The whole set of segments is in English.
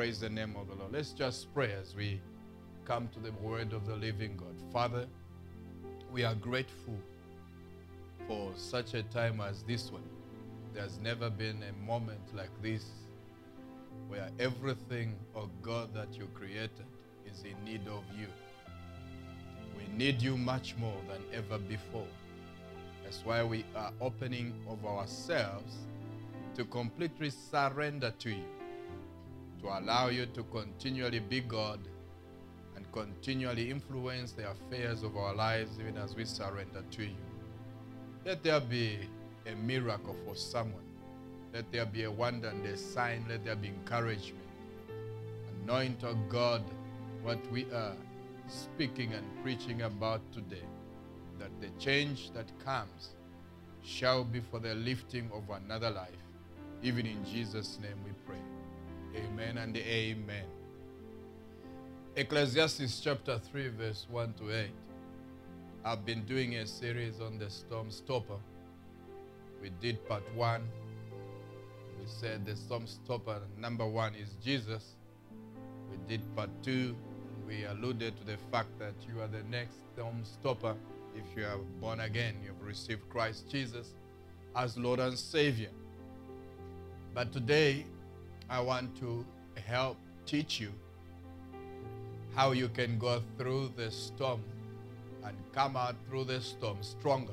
Praise the name of the Lord. Let's just pray as we come to the word of the living God. Father, we are grateful for such a time as this one. There's never been a moment like this where everything, oh God, that you created is in need of you. We need you much more than ever before. That's why we are opening of ourselves to completely surrender to you, to allow you to continually be God and continually influence the affairs of our lives even as we surrender to you. Let there be a miracle for someone. Let there be a wonder and a sign. Let there be encouragement. Anoint, oh God, what we are speaking and preaching about today. That the change that comes shall be for the lifting of another life. Even in Jesus' name we pray. Amen and amen. Ecclesiastes chapter 3, verse 1 to 8. I've been doing a series on the storm stopper. We did part one. We said the storm stopper number one is Jesus. We did part two. We alluded to the fact that you are the next storm stopper if you are born again. You've received Christ Jesus as Lord and Savior. But today, I want to help teach you how you can go through the storm and come out through the storm stronger.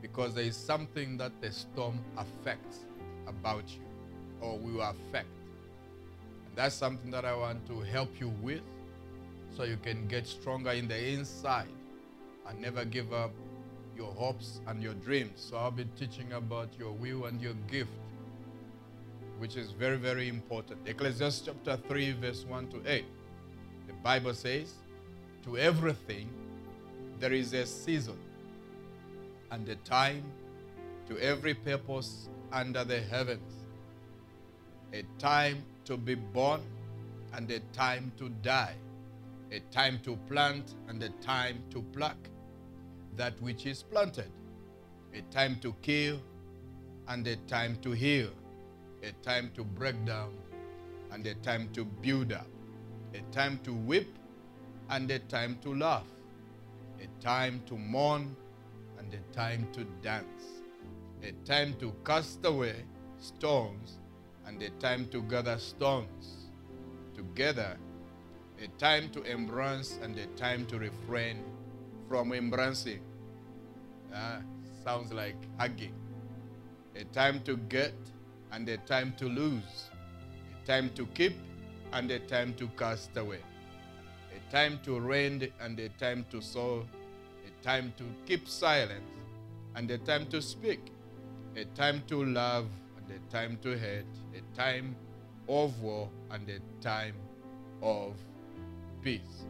Because there is something that the storm affects about you or will affect. And that's something that I want to help you with so you can get stronger in the inside and never give up your hopes and your dreams. So I'll be teaching about your will and your gift, which is very, very important. Ecclesiastes chapter 3, verse 1 to 8. The Bible says, To everything there is a season and a time to every purpose under the heavens. A time to be born and a time to die. A time to plant and a time to pluck that which is planted. A time to kill and a time to heal. A time to break down and a time to build up. A time to weep and a time to laugh. A time to mourn and a time to dance. A time to cast away stones and a time to gather stones together. A time to embrace and a time to refrain from embracing. Uh, sounds like hugging. A time to get and a time to lose. A time to keep and a time to cast away. A time to rend and a time to sow. A time to keep silent and a time to speak. A time to love and a time to hate. A time of war and a time of peace.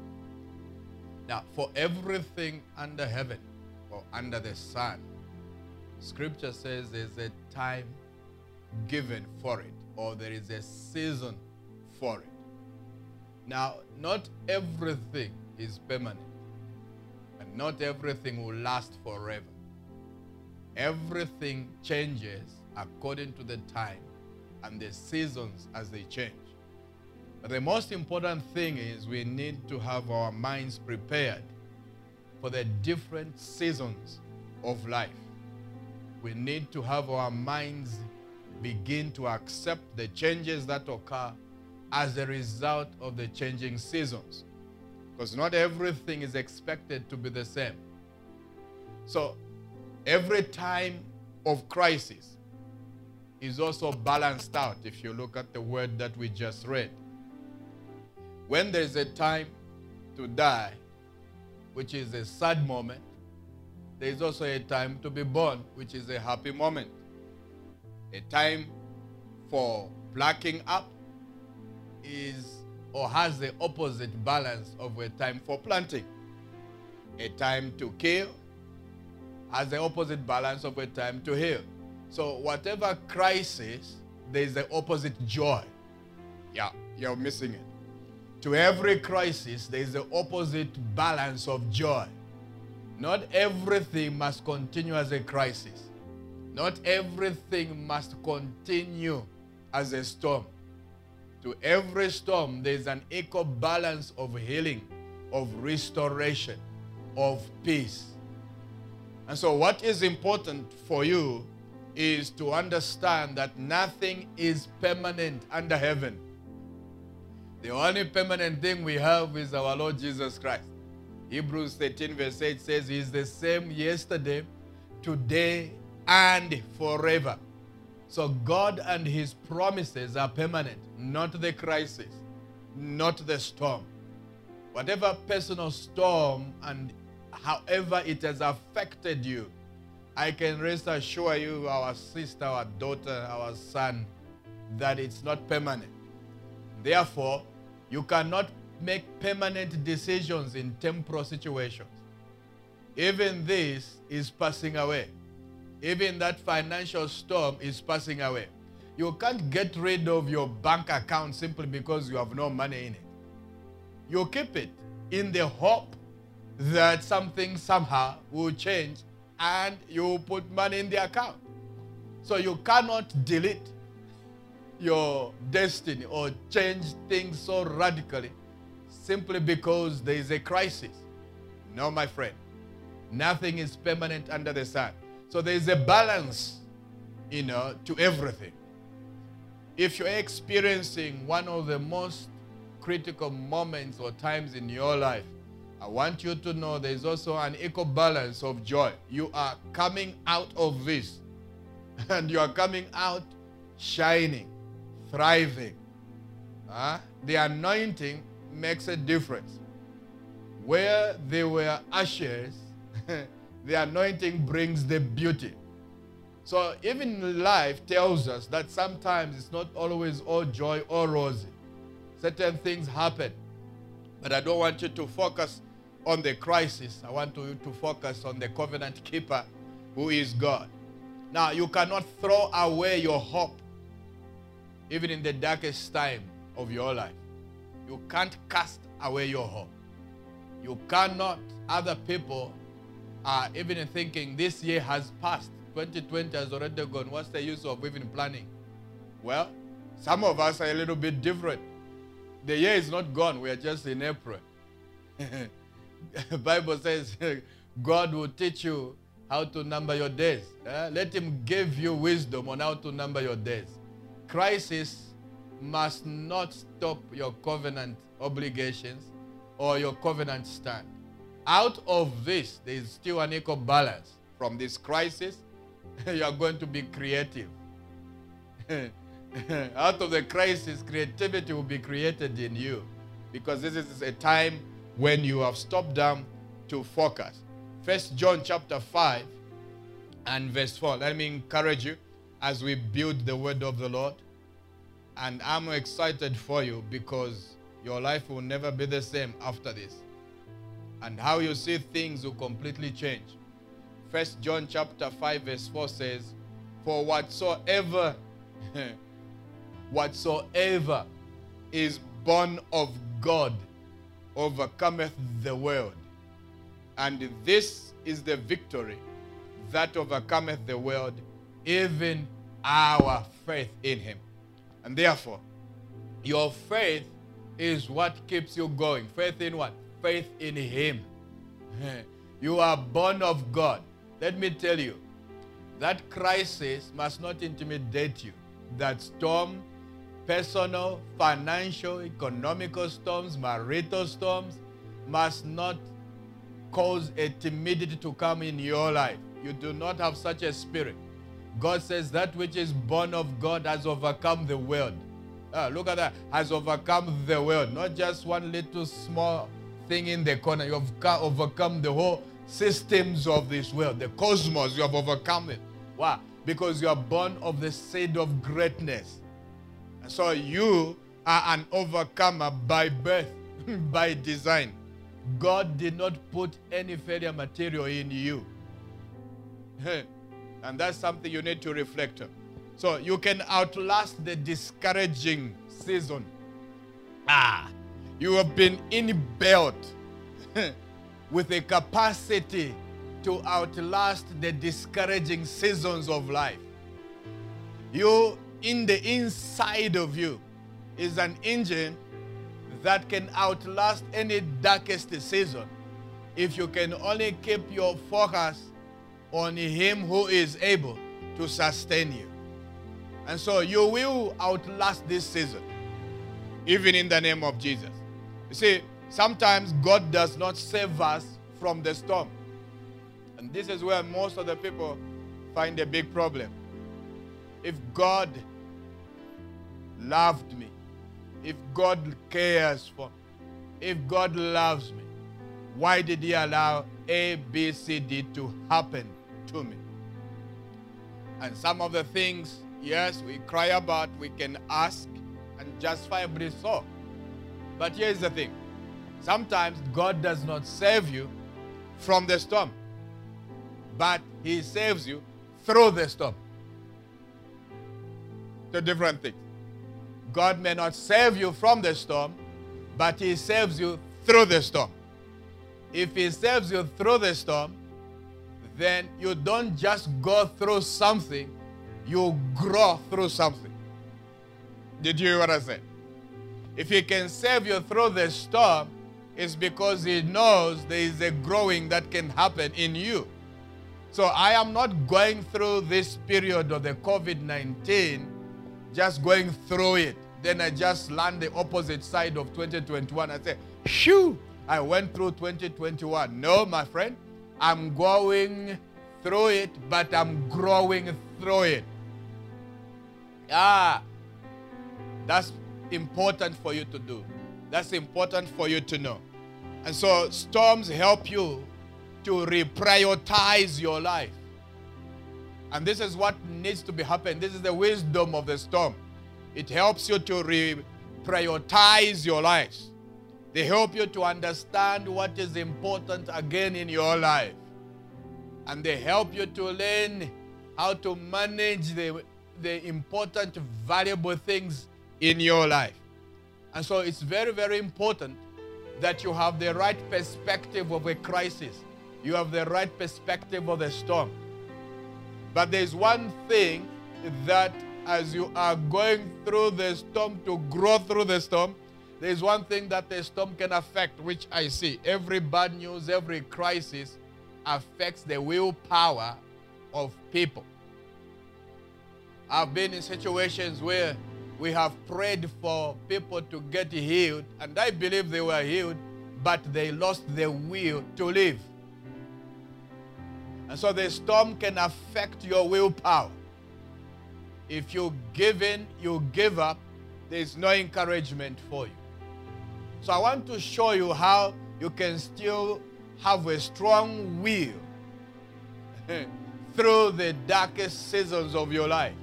Now, for everything under heaven or under the sun, scripture says there's a time given for it, or there is a season for it. Now, not everything is permanent, and not everything will last forever. Everything changes according to the time and the seasons as they change. But the most important thing is we need to have our minds prepared for the different seasons of life. We need to have our minds begin to accept the changes that occur as a result of the changing seasons. Because not everything is expected to be the same. So, every time of crisis is also balanced out if you look at the word that we just read. When there is a time to die, which is a sad moment, there is also a time to be born, which is a happy moment. A time for plucking up is or has the opposite balance of a time for planting. A time to kill has the opposite balance of a time to heal. So whatever crisis, there is the opposite joy. Yeah, you're missing it. To every crisis, there is the opposite balance of joy. Not everything must continue as a crisis. Not everything must continue as a storm. To every storm, there's an equal balance of healing, of restoration, of peace. And so, what is important for you is to understand that nothing is permanent under heaven. The only permanent thing we have is our Lord Jesus Christ. Hebrews 13, verse 8 says, He is the same yesterday, today, and forever. So God and His promises are permanent, not the crisis, not the storm. Whatever personal storm and however it has affected you, I can rest assure you, our sister, our daughter, our son, that it's not permanent. Therefore, you cannot make permanent decisions in temporal situations. Even this is passing away. Even that financial storm is passing away. You can't get rid of your bank account simply because you have no money in it. You keep it in the hope that something somehow will change and you put money in the account. So you cannot delete your destiny or change things so radically simply because there is a crisis. No, my friend. Nothing is permanent under the sun. So there is a balance, you know, to everything. If you're experiencing one of the most critical moments or times in your life, I want you to know there is also an equal balance of joy. You are coming out of this, and you are coming out shining, thriving. Uh, the anointing makes a difference. Where there were ashes, the anointing brings the beauty. So even life tells us that sometimes it's not always all joy or rosy. Certain things happen. But I don't want you to focus on the crisis. I want you to focus on the covenant keeper who is God. Now, you cannot throw away your hope even in the darkest time of your life. You can't cast away your hope. You cannot, other people are even thinking this year has passed. 2020 has already gone. What's the use of even planning? Well, some of us are a little bit different. The year is not gone. We are just in April. Bible says God will teach you how to number your days. Uh, let him give you wisdom on how to number your days. Crisis must not stop your covenant obligations or your covenant stand. Out of this, there is still an equal balance. From this crisis, you are going to be creative. Out of the crisis, creativity will be created in you because this is a time when you have stopped down to focus. First John chapter 5 and verse 4. Let me encourage you as we build the word of the Lord. And I'm excited for you because your life will never be the same after this. And how you see things will completely change. First John chapter 5 verse 4 says, For whatsoever whatsoever is born of God overcometh the world. And this is the victory that overcometh the world, even our faith in him. And therefore, your faith is what keeps you going. Faith in what? Faith in him. You are born of God. Let me tell you, that crisis must not intimidate you. That storm personal, financial, economical storms, marital storms must not cause a timidity to come in your life. You do not have such a spirit. God says that which is born of God has overcome the world. Ah, look at that. Has overcome the world. Not just one little small thing in the corner. You have overcome the whole systems of this world. The cosmos, you have overcome it. Why? Because you are born of the seed of greatness. And So you are an overcomer by birth, by design. God did not put any failure material in you. and that's something you need to reflect on. So you can outlast the discouraging season. Ah, you have been inbuilt with a capacity to outlast the discouraging seasons of life. You in the inside of you, is an engine that can outlast any darkest season if you can only keep your focus on Him who is able to sustain you. And so you will outlast this season, even in the name of Jesus. You see, sometimes God does not save us from the storm. And this is where most of the people find a big problem. If God loved me, if God cares for me, if God loves me, why did He allow A, B, C, D to happen to me? And some of the things, yes, we cry about, we can ask and justify justifiably so. But here's the thing sometimes God does not save you from the storm, but He saves you through the storm. The different things. God may not save you from the storm, but He saves you through the storm. If He saves you through the storm, then you don't just go through something, you grow through something. Did you hear what I said? If He can save you through the storm, it's because He knows there is a growing that can happen in you. So I am not going through this period of the COVID 19 just going through it. Then I just land the opposite side of 2021. I say, shoo, I went through 2021. No, my friend, I'm going through it, but I'm growing through it. Ah, that's important for you to do. That's important for you to know. And so storms help you to reprioritize your life. And this is what needs to be happening. This is the wisdom of the storm. It helps you to reprioritize your life. They help you to understand what is important again in your life. And they help you to learn how to manage the, the important, valuable things in your life. And so it's very, very important that you have the right perspective of a crisis. You have the right perspective of the storm. But there's one thing that as you are going through the storm to grow through the storm, there's one thing that the storm can affect, which I see. Every bad news, every crisis affects the willpower of people. I've been in situations where we have prayed for people to get healed, and I believe they were healed, but they lost the will to live. And so the storm can affect your willpower. If you give in, you give up, there's no encouragement for you. So I want to show you how you can still have a strong will through the darkest seasons of your life.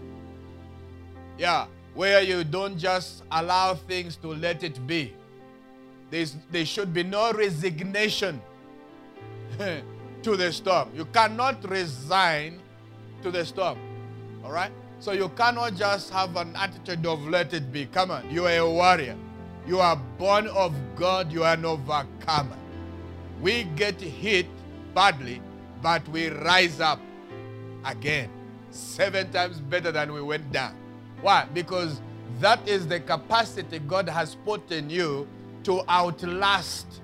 Yeah, where you don't just allow things to let it be. There's, there should be no resignation to the storm. You cannot resign to the storm. All right? So you cannot just have an attitude of let it be. Come on, you are a warrior. You are born of God, you are an overcomer. We get hit badly, but we rise up again. Seven times better than we went down. Why? Because that is the capacity God has put in you to outlast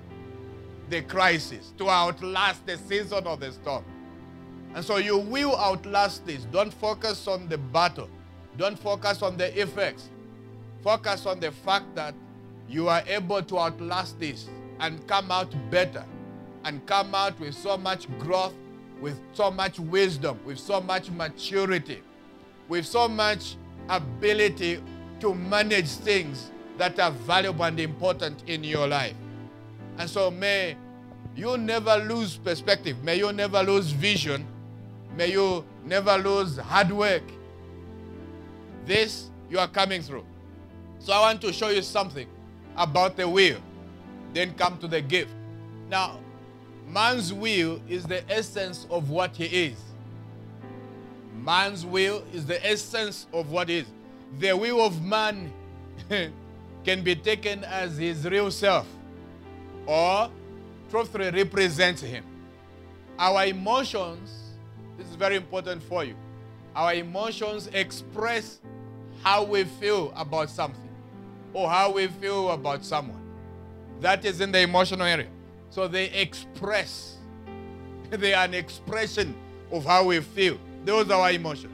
the crisis, to outlast the season of the storm. And so you will outlast this. Don't focus on the battle. Don't focus on the effects. Focus on the fact that you are able to outlast this and come out better and come out with so much growth, with so much wisdom, with so much maturity, with so much ability to manage things that are valuable and important in your life. And so may you never lose perspective. May you never lose vision. May you never lose hard work. This you are coming through. So I want to show you something about the will. Then come to the gift. Now, man's will is the essence of what he is. Man's will is the essence of what is. The will of man can be taken as his real self or truthfully represents him. Our emotions, this is very important for you. Our emotions express how we feel about something. or how we feel about someone. That is in the emotional area. So they express, they are an expression of how we feel. Those are our emotions.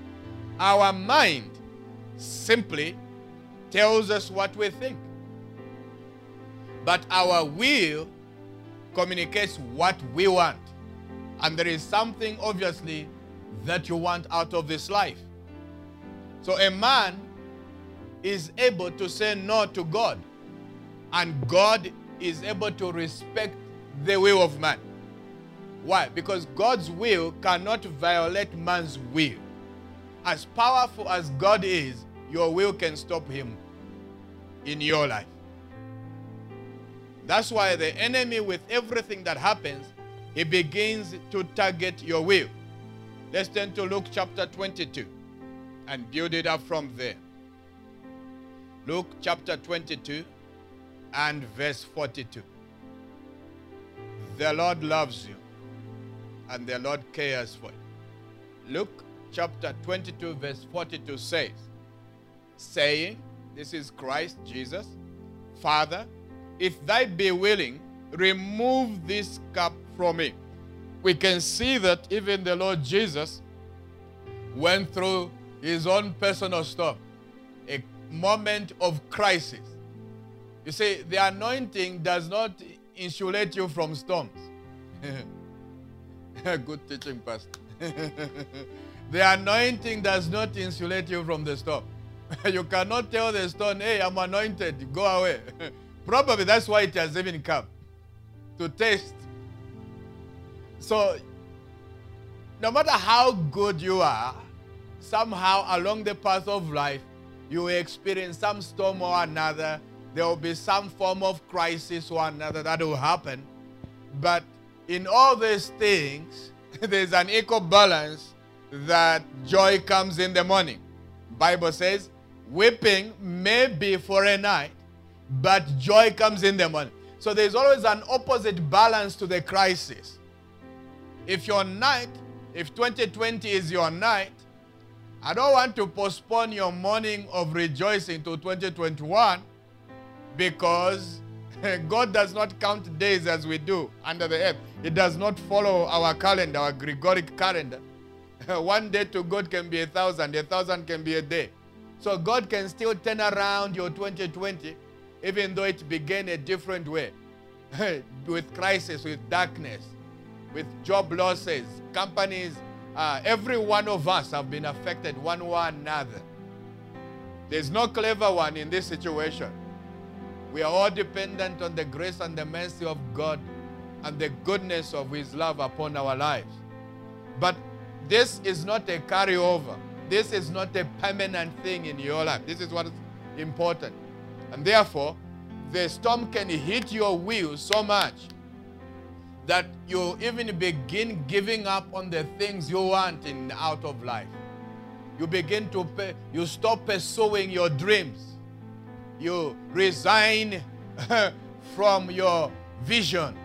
Our mind simply tells us what we think. But our will communicates what we want. And there is something, obviously, that you want out of this life. So a man is able to say no to God, and God is able to respect the will of man. Why? Because God's will cannot violate man's will. As powerful as God is, your will can stop him in your life. That's why the enemy, with everything that happens, he begins to target your will. Let's turn to Luke chapter 22 and build it up from there. Luke chapter 22 and verse 42. The Lord loves you and the Lord cares for you. Luke chapter 22, verse 42 says, saying, This is Christ Jesus, Father, if thy be willing, remove this cup from me. We can see that even the Lord Jesus went through his own personal storm, a moment of crisis. You see, the anointing does not insulate you from storms. A good teaching, Pastor. the anointing does not insulate you from the storm. you cannot tell the stone, hey, I'm anointed, go away. Probably that's why it has even come to taste. So, no matter how good you are, somehow along the path of life, you will experience some storm or another. There will be some form of crisis or another that will happen. But in all these things, there's an equal balance that joy comes in the morning. Bible says, weeping may be for a night, but joy comes in the morning. So there's always an opposite balance to the crisis. If your night, if 2020 is your night, I don't want to postpone your morning of rejoicing to 2021 because God does not count days as we do under the earth. It does not follow our calendar, our Gregoric calendar. One day to God can be a thousand, a thousand can be a day. So God can still turn around your 2020 even though it began a different way. with crisis, with darkness, with job losses, companies, uh, every one of us have been affected one way or another. There's no clever one in this situation. We are all dependent on the grace and the mercy of God and the goodness of His love upon our lives. But this is not a carryover. This is not a permanent thing in your life. This is what is important. And therefore, the storm can hit your will so much that you even begin giving up on the things you want in out of life. You begin to pay, you stop pursuing your dreams. You resign from your vision.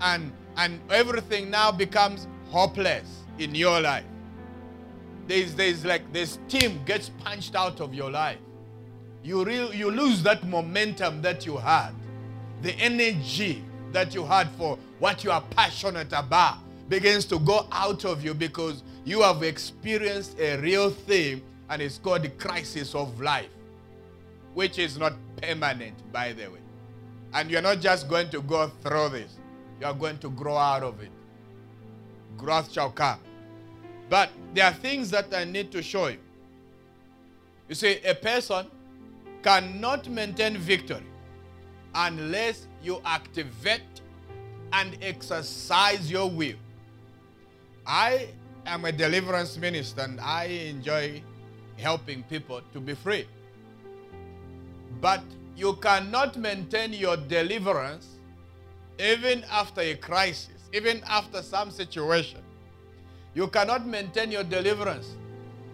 And and everything now becomes hopeless in your life. There's, there's like this steam gets punched out of your life you, re- you lose that momentum that you had, the energy that you had for what you are passionate about begins to go out of you because you have experienced a real thing and it's called the crisis of life, which is not permanent, by the way. And you're not just going to go through this, you are going to grow out of it. Growth shall come. But there are things that I need to show you. You see, a person cannot maintain victory unless you activate and exercise your will. I am a deliverance minister and I enjoy helping people to be free. But you cannot maintain your deliverance even after a crisis, even after some situation. You cannot maintain your deliverance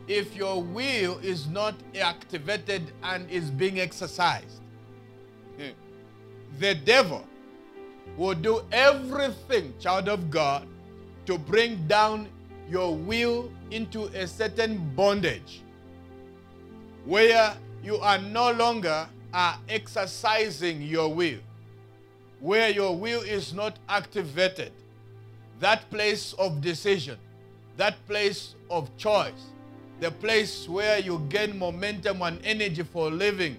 if your will is not activated and is being exercised. Hmm. The devil will do everything, child of God, to bring down your will into a certain bondage where you are no longer exercising your will, where your will is not activated, that place of decision, that place of choice, the place where you gain momentum and energy for living,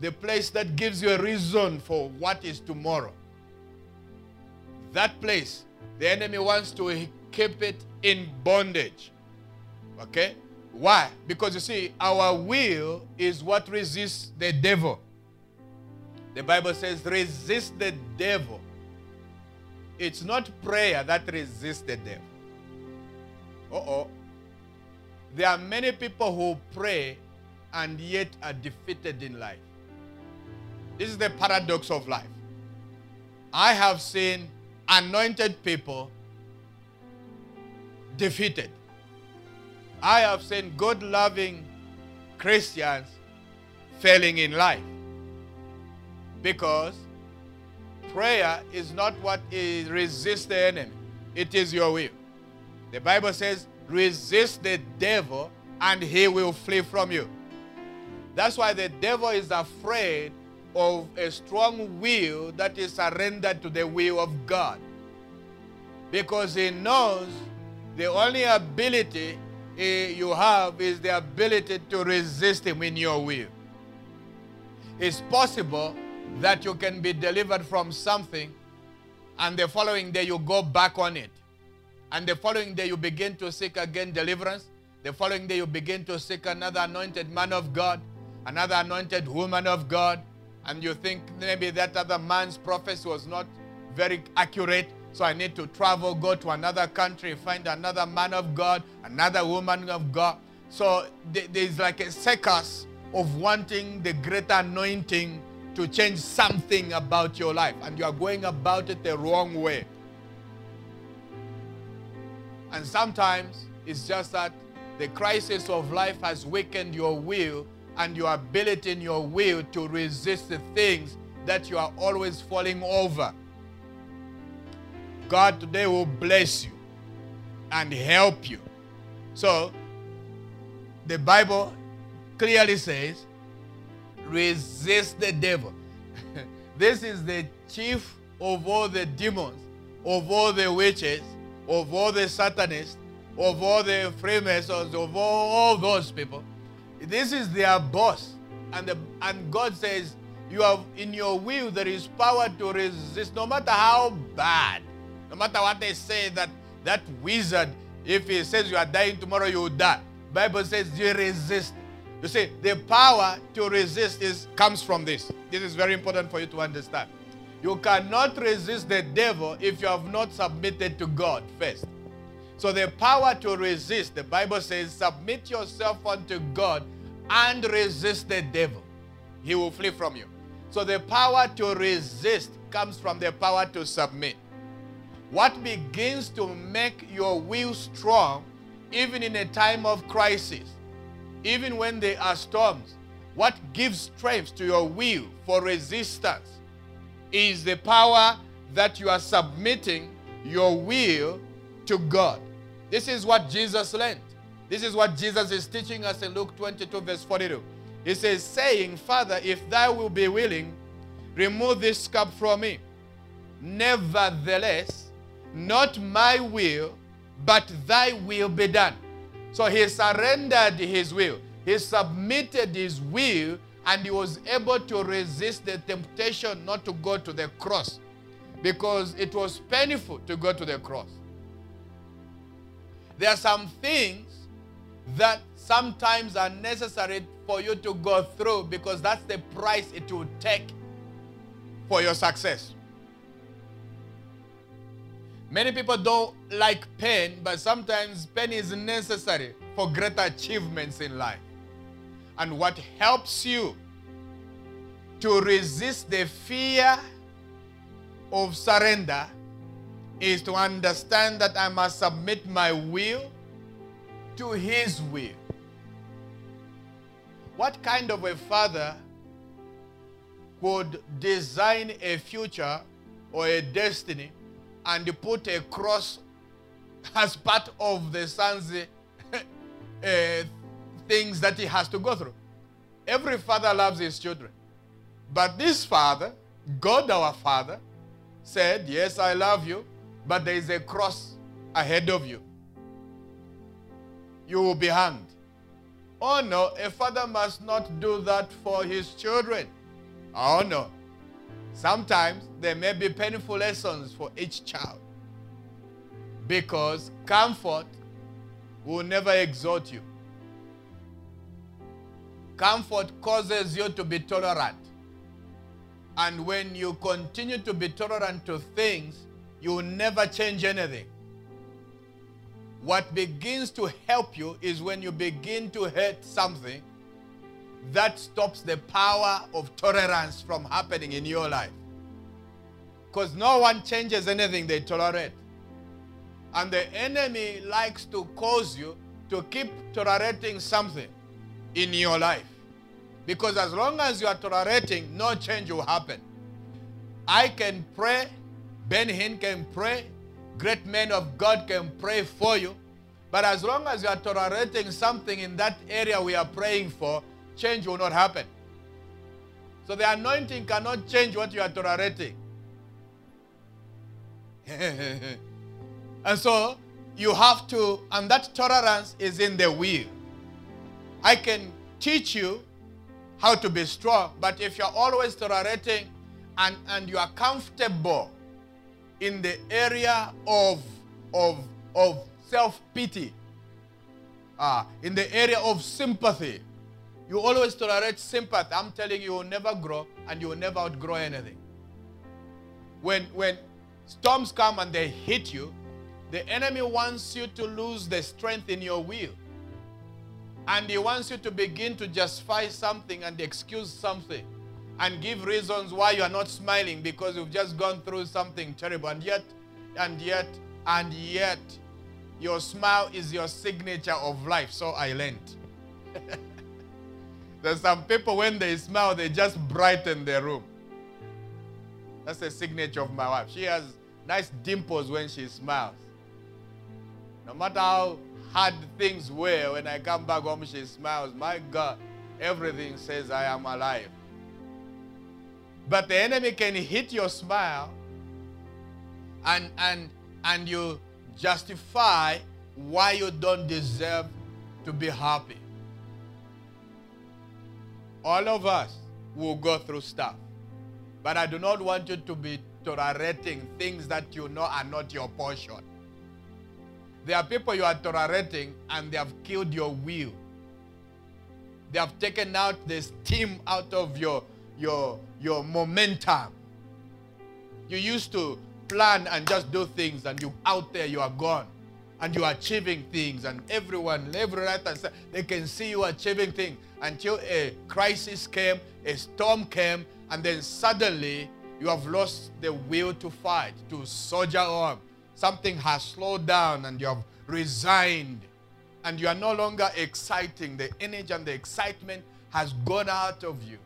the place that gives you a reason for what is tomorrow. That place, the enemy wants to keep it in bondage. Okay? Why? Because you see, our will is what resists the devil. The Bible says, resist the devil. It's not prayer that resists the devil. Uh oh. There are many people who pray and yet are defeated in life. This is the paradox of life. I have seen anointed people defeated. I have seen God loving Christians failing in life because prayer is not what is resist the enemy, it is your will. The Bible says, resist the devil and he will flee from you. That's why the devil is afraid of a strong will that is surrendered to the will of God. Because he knows the only ability Eh, you have is the ability to resist him in your will. It's possible that you can be delivered from something and the following day you go back on it. And the following day you begin to seek again deliverance. The following day you begin to seek another anointed man of God, another anointed woman of God. And you think maybe that other man's prophecy was not very accurate. So I need to travel, go to another country, find another man of God, another woman of God. So there's like a circus of wanting the greater anointing to change something about your life, and you are going about it the wrong way. And sometimes it's just that the crisis of life has weakened your will and your ability in your will to resist the things that you are always falling over. God today will bless you and help you. So, the Bible clearly says, resist the devil. this is the chief of all the demons, of all the witches, of all the Satanists, of all the Freemasons, of all, all those people. This is their boss. And, the, and God says, you have in your will there is power to resist no matter how bad no matter what they say that that wizard if he says you are dying tomorrow you will die bible says you resist you see the power to resist is comes from this this is very important for you to understand you cannot resist the devil if you have not submitted to God first. So the power to resist, the Bible says, submit yourself unto God and resist the devil. He will flee from you. So the power to resist comes from the power to submit. What begins to make your will strong, even in a time of crisis, even when there are storms, what gives strength to your will for resistance is the power that you are submitting your will to God. This is what Jesus learned. This is what Jesus is teaching us in Luke 22, verse 42. He says, saying, Father, if thou will be willing, remove this cup from me. Nevertheless, not my will, but thy will be done. So he surrendered his will. He submitted his will and he was able to resist the temptation not to go to the cross because it was painful to go to the cross. There are some things that sometimes are necessary for you to go through because that's the price it will take for your success. Many people don't like pain, but sometimes pain is necessary for greater achievements in life. And what helps you to resist the fear of surrender is to understand that I must submit my will to His will. What kind of a father would design a future or a destiny and put a cross as part of the son's uh, things that he has to go through. Every father loves his children. But this father, God our Father, said, Yes, I love you, but there is a cross ahead of you. You will be hanged. Oh no, a father must not do that for his children. Oh no. Sometimes there may be painful lessons for each child because comfort will never exalt you. Comfort causes you to be tolerant. And when you continue to be tolerant to things, you will never change anything. What begins to help you is when you begin to hate something that stops the power of tolerance from happening in your life. Because no one changes anything they tolerate. And the enemy likes to cause you to keep tolerating something in your life. Because as long as you are tolerating, no change will happen. I can pray, Benny Hinn can pray, great men of God can pray for you. But as long as you are tolerating something in that area we are praying for, change will not happen. So the anointing cannot change what you are tolerating. and so you have to, and that tolerance is in the will. I can teach you how to be strong, but if you're always tolerating and, and you are comfortable in the area of, of, of self pity, uh, in the area of sympathy, you always tolerate sympathy. I'm telling you, you will never grow and you will never outgrow anything. When, when storms come and they hit you, the enemy wants you to lose the strength in your will. And he wants you to begin to justify something and excuse something and give reasons why you are not smiling because you've just gone through something terrible. And yet, and yet, and yet, your smile is your signature of life. So I learned. There's some people, when they smile, they just brighten their room. That's the signature of my wife. She has nice dimples when she smiles. No matter how hard things were, when I come back home, she smiles. My God, everything says I am alive. But the enemy can hit your smile and, and, and you justify why you don't deserve to be happy. All of us will go through stuff. But I do not want you to be tolerating things that you know are not your portion. There are people you are tolerating and they have killed your will. They have taken out the steam out of your, your, your momentum. You used to plan and just do things and you out there you are gone and you are achieving things and everyone every right and they can see you achieving things until a crisis came a storm came and then suddenly you have lost the will to fight to soldier on. Something has slowed down and you have resigned. And you are no longer exciting. The energy and the excitement has gone out of you.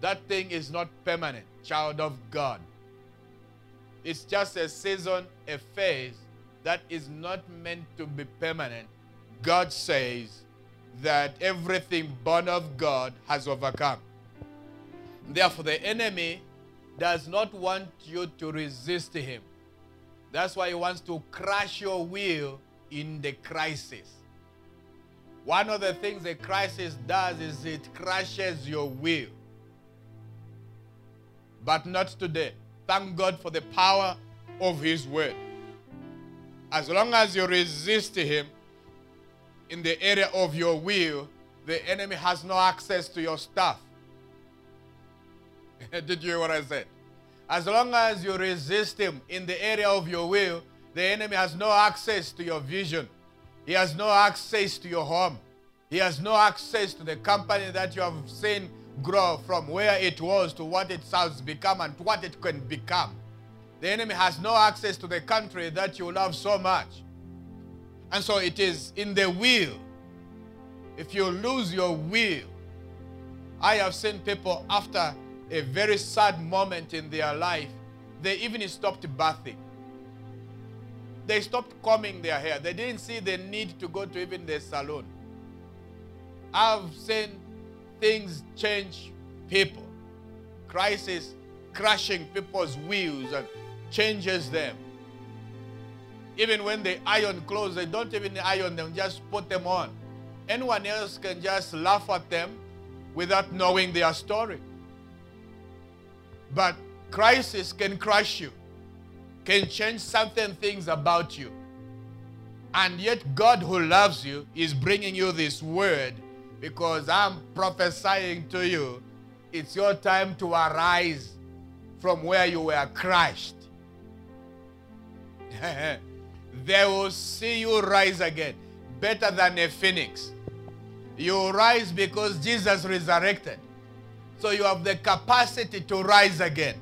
That thing is not permanent child of god. It's just a season, a phase that is not meant to be permanent. God says that everything born of God has overcome. Therefore, the enemy does not want you to resist him. That's why he wants to crush your will in the crisis. One of the things the crisis does is it crushes your will. But not today. Thank God for the power of His word. As long as you resist Him in the area of your will, the enemy has no access to your stuff. Did you hear what I said? As long as you resist Him in the area of your will, the enemy has no access to your vision. He has no access to your home. He has no access to the company that you have seen grow from where it was to what it has become and what it can become. The enemy has no access to the country that you love so much. And so it is in the will. If you lose your will, I have seen people after a very sad moment in their life, they even stopped bathing. They stopped combing their hair. They didn't see the need to go to even the salon. I've seen things change people. Crisis is crushing people's wheels and changes them. Even when they iron clothes, they don't even iron them, just put them on. Anyone else can just laugh at them without knowing their story. But crisis can crush you, can change certain things about you. And yet, God who loves you is bringing you this word because I'm prophesying to you. It's your time to arise from where you were crushed. they will see you rise again, better than a phoenix. You rise because Jesus resurrected. So you have the capacity to rise again.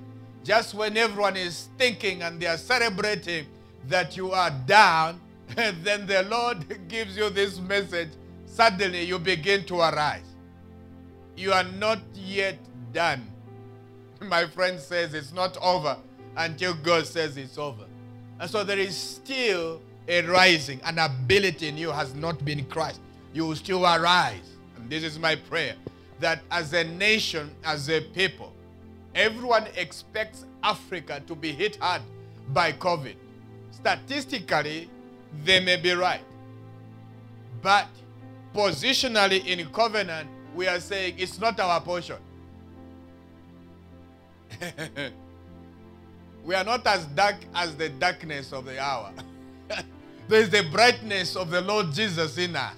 Just when everyone is thinking and they are celebrating that you are down, then the Lord gives you this message. Suddenly you begin to arise. You are not yet done. My friend says it's not over until God says it's over. And so there is still a rising, an ability in you has not been crushed. You will still arise. And this is my prayer that as a nation, as a people, everyone expects Africa to be hit hard by COVID. Statistically, they may be right. But positionally in covenant, we are saying it's not our portion. we are not as dark as the darkness of the hour. there is the brightness of the Lord Jesus in us.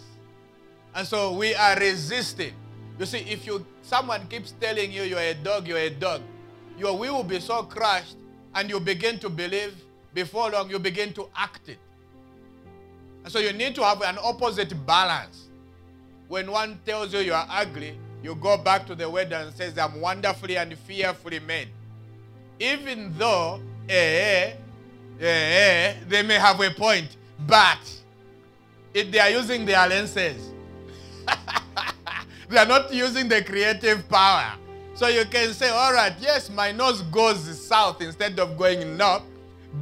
And so we are resisting. You see, if you someone keeps telling you you're a dog, you're a dog, your will will be so crushed and you begin to believe, before long you begin to act it. And so you need to have an opposite balance. When one tells you you are ugly, you go back to the word and says, I'm wonderfully and fearfully made. Even though eh, eh, eh, they may have a point, but if they are using their lenses, they are not using the creative power. So you can say, all right, yes, my nose goes south instead of going north,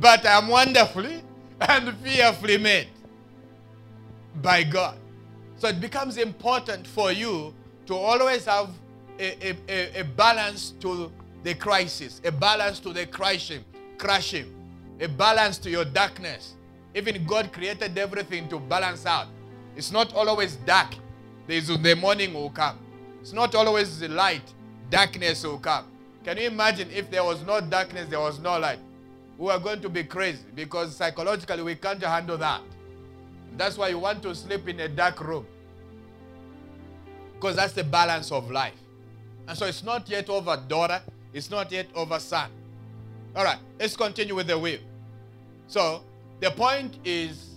but I'm wonderfully and fearfully made by God. So it becomes important for you to always have a, a, a, balance to the crisis, a balance to the crashing, crashing, a balance to your darkness. Even God created everything to balance out. It's not always dark. There's the morning will come. It's not always the light. Darkness will come. Can you imagine if there was no darkness, there was no light? We are going to be crazy because psychologically we can't handle that. That's why you want to sleep in a dark room. Because that's the balance of life. And so it's not yet over daughter, it's not yet over son. All right, let's continue with the will. So the point is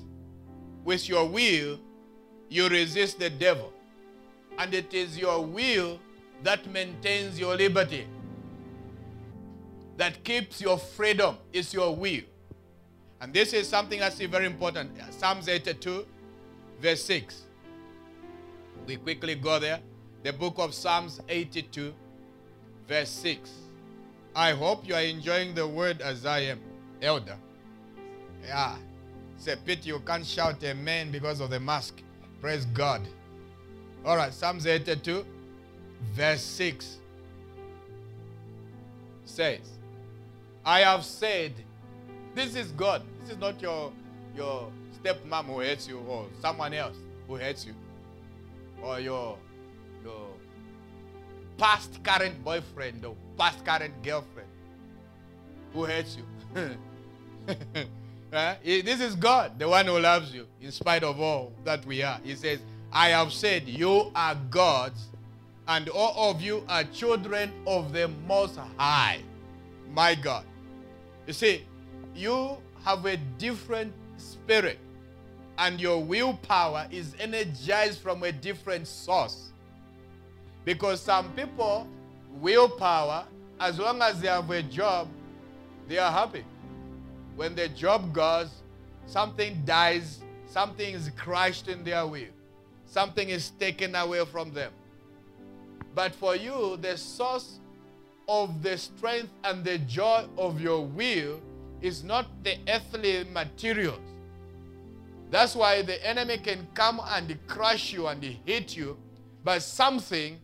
with your will, you resist the devil. And it is your will that maintains your liberty, that keeps your freedom. It's your will. And this is something I see very important. Psalms 82, verse 6. We quickly go there. The book of Psalms 82, verse 6. I hope you are enjoying the word as I am, elder. Yeah. It's a pity you can't shout amen because of the mask. Praise God. All right, Psalms 82, verse 6 says, I have said, this is God. This is not your, your stepmom who hates you or someone else who hates you or your, your past current boyfriend or past current girlfriend who hates you. Eh? This is God, the one who loves you in spite of all that we are. He says, I have said, You are gods, and all of you are children of the Most High. My God. You see, you have a different spirit, and your willpower is energized from a different source. Because some people, willpower, as long as they have a job, they are happy. When the job goes, something dies, something is crushed in their will, something is taken away from them. But for you, the source of the strength and the joy of your will is not the earthly materials. That's why the enemy can come and crush you and hit you, but something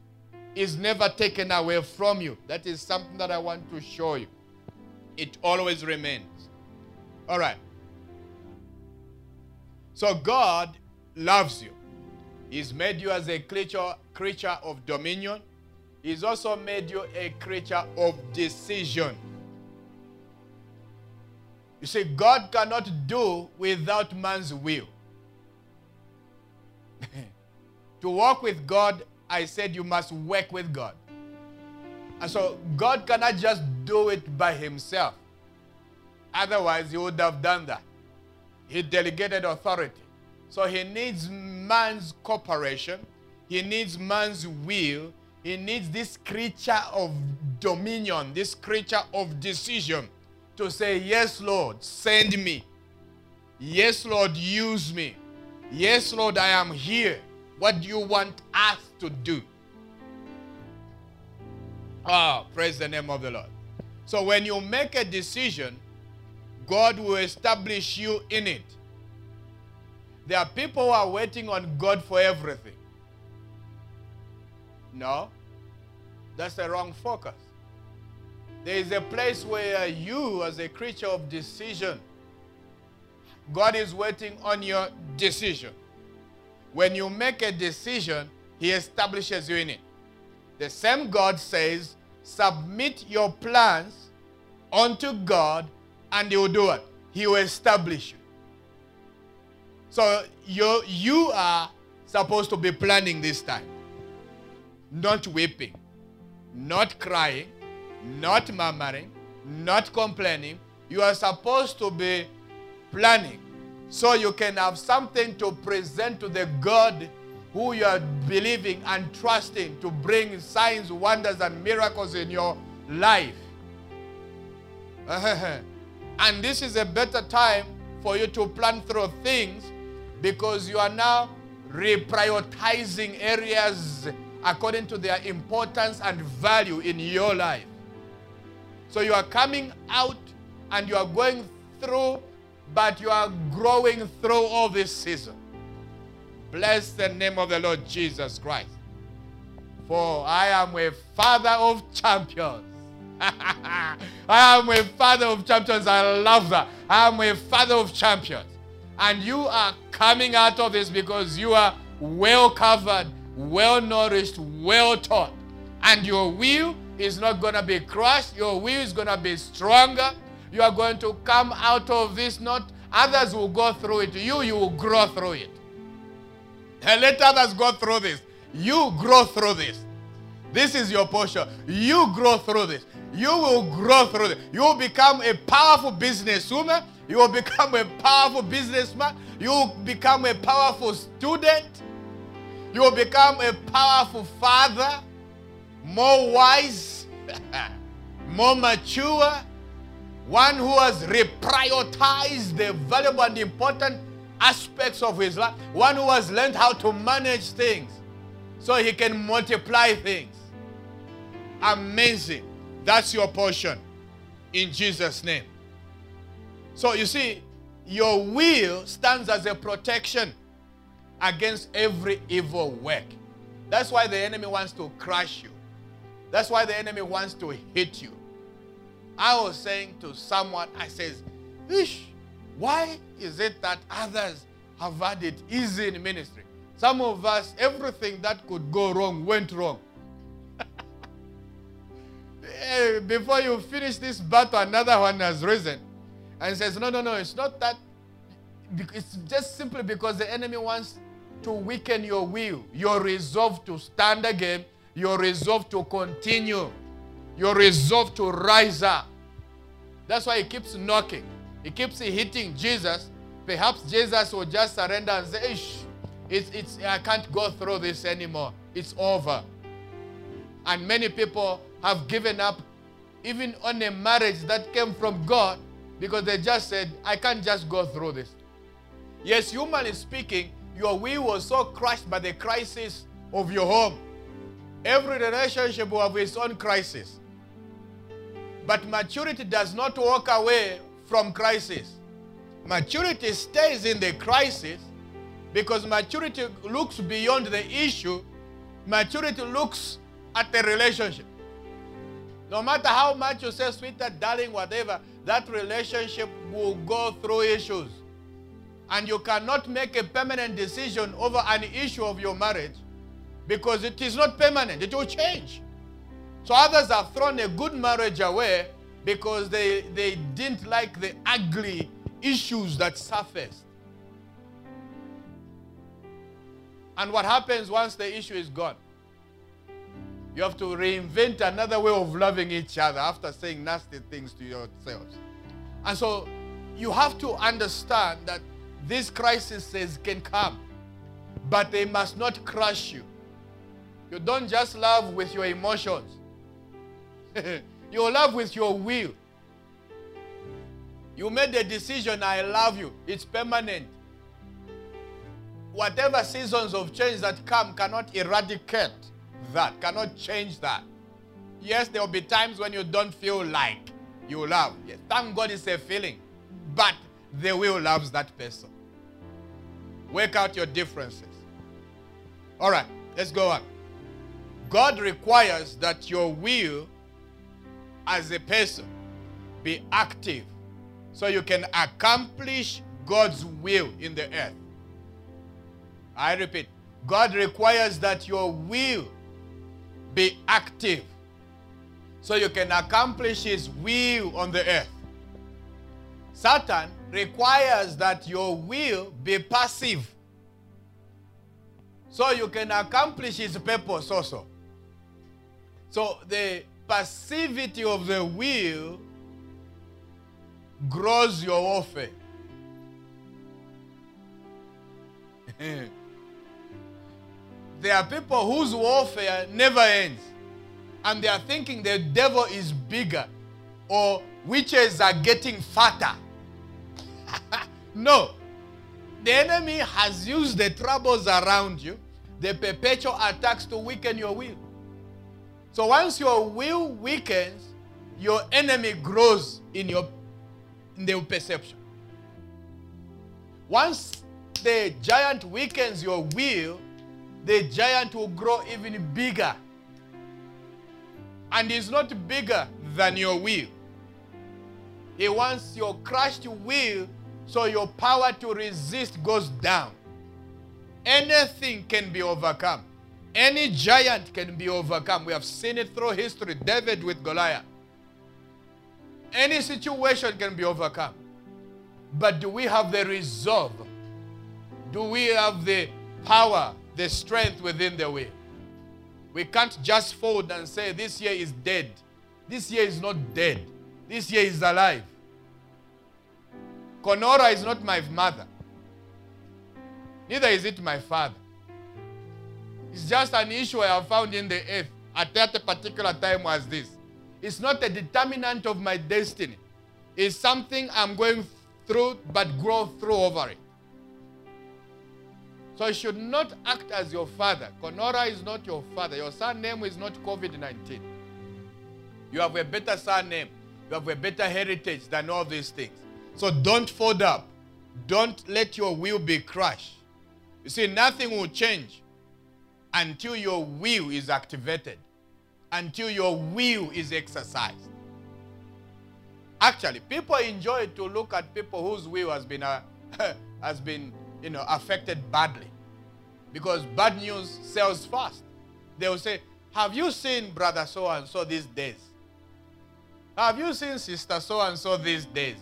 is never taken away from you. That is something that I want to show you. It always remains. All right. So God loves you. He's made you as a creature, creature of dominion. He's also made you a creature of decision. You see, God cannot do without man's will. to walk with God, I said you must work with God. And so God cannot just do it by himself. Otherwise, he would have done that. He delegated authority. So he needs man's cooperation. He needs man's will. He needs this creature of dominion, this creature of decision to say, Yes, Lord, send me. Yes, Lord, use me. Yes, Lord, I am here. What do you want us to do? Ah, praise the name of the Lord. So when you make a decision, God will establish you in it. There are people who are waiting on God for everything. No, that's the wrong focus. There is a place where you, as a creature of decision, God is waiting on your decision. When you make a decision, He establishes you in it. The same God says, submit your plans unto God, and He will do it. He will establish you. So you, you are supposed to be planning this time. Not weeping, not crying, not murmuring, not complaining. You are supposed to be planning so you can have something to present to the God who you are believing and trusting to bring signs, wonders, and miracles in your life. Uh-huh. and this is a better time for you to plan through things because you are now reprioritizing areas according to their importance and value in your life. So you are coming out and you are going through, but you are growing through all this season. Bless the name of the Lord Jesus Christ. For I am a father of champions. I am a father of champions. I love that. I am a father of champions. And you are coming out of this because you are well covered, well nourished, well taught. And your will is not going to be crushed. Your will is going to be stronger. You are going to come out of this not others will go through it. You, you will grow through it. And let others go through this. You grow through this. This is your portion. You grow through this. You will grow through this. You will become a powerful businesswoman. You will become a powerful businessman. You will become a powerful student. You will become a powerful father, more wise, more mature, one who has reprioritized the valuable and important aspects of his life, one who has learned how to manage things so he can multiply things. Amazing. That's your portion in Jesus' name. So you see, your will stands as a protection against every evil work. That's why the enemy wants to crush you. That's why the enemy wants to hit you. I was saying to someone, I says, Ish, why is it that others have had it easy in ministry? Some of us, everything that could go wrong went wrong. Before you finish this battle, another one has risen and says, No, no, no, it's not that. It's just simply because the enemy wants to weaken your will, your resolve to stand again, your resolve to continue, your resolve to rise up. That's why he keeps knocking. He keeps hitting Jesus. Perhaps Jesus will just surrender and say, it's, it's, I can't go through this anymore. It's over. And many people have given up even on a marriage that came from God because they just said, I can't just go through this. Yes, humanly speaking, your will was so crushed by the crisis of your home. Every relationship will have its own crisis. But maturity does not walk away from crisis. Maturity stays in the crisis because maturity looks beyond the issue. Maturity looks at the relationship. No matter how much you say, sweetheart, darling, whatever, that relationship will go through issues. And you cannot make a permanent decision over an issue of your marriage because it is not permanent, it will change. So others have thrown a good marriage away because they, they didn't like the ugly issues that surfaced. And what happens once the issue is gone? You have to reinvent another way of loving each other after saying nasty things to yourselves. And so you have to understand that these crises can come, but they must not crush you. You don't just love with your emotions. you love with your will. You made the decision, I love you. It's permanent. Whatever seasons of change that come cannot eradicate that, cannot change that. Yes, there will be times when you don't feel like you love. Yes, thank God it's a feeling. But the will loves that person. Work out your differences. All right, let's go on. God requires that your will as a person be active so you can accomplish God's will in the earth. I repeat, God requires that your will be active so you can accomplish his will on the earth. Satan requires that your will be passive so you can accomplish his purpose also. So the passivity of the will grows your warfare. there are people whose warfare never ends. And they are thinking the devil is bigger or witches are getting fatter. no. The enemy has used the troubles around you, the perpetual attacks to weaken your will. So once your will weakens, your enemy grows in your in the perception. Once the giant weakens your will, the giant will grow even bigger. And he's not bigger than your will. He wants your crushed will so your power to resist goes down. Anything can be overcome. Any giant can be overcome. We have seen it through history. David with Goliath. Any situation can be overcome. But do we have the resolve? Do we have the power, the strength within the will? We can't just fold and say, This year is dead. This year is not dead. This year is alive. Corona is not my mother. Neither is it my father. It's just an issue I have found in the earth at that particular time as this. It's not a determinant of my destiny. It's something I'm going through but grow through over it. So you should not act as your father. Corona is not your father. Your surname is not COVID 19. You have a better surname. You have a better heritage than all these things. So don't fold up. Don't let your will be crushed. You see, nothing will change until your will is activated, until your will is exercised. Actually, people enjoy to look at people whose will has been, uh, has been you know, affected badly. Because bad news sells fast. They will say, Have you seen brother so and so these days? Have you seen sister so and so these days?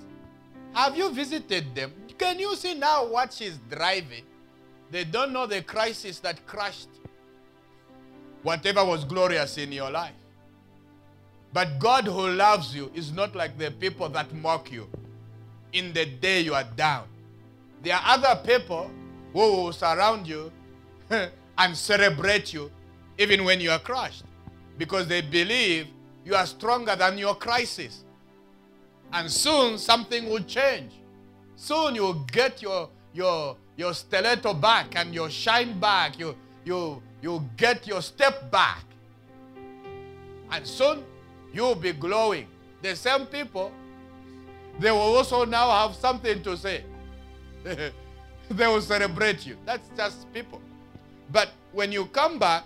Have you visited them? Can you see now what she's driving? They don't know the crisis that crushed whatever was glorious in your life. But God who loves you is not like the people that mock you in the day you are down. There are other people who will surround you and celebrate you even when you are crushed because they believe you are stronger than your crisis. And soon something will change. Soon you'll get your, your, your stiletto back and your shine back. You, you, you get your step back. And soon you'll be glowing. The same people, they will also now have something to say. they will celebrate you. That's just people. But when you come back,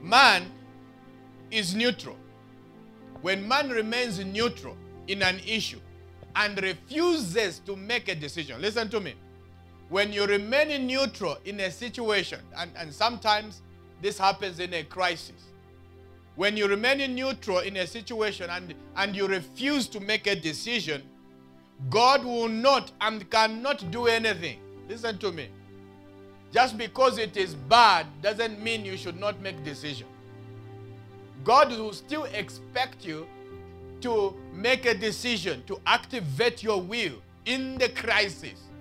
man is neutral. When man remains neutral in an issue and refuses to make a decision, listen to me. When you remain neutral in a situation, and, and sometimes this happens in a crisis, when you remain neutral in a situation and, and you refuse to make a decision, God will not and cannot do anything. Listen to me. Just because it is bad doesn't mean you should not make decision. God will still expect you to make a decision, to activate your will in the crisis.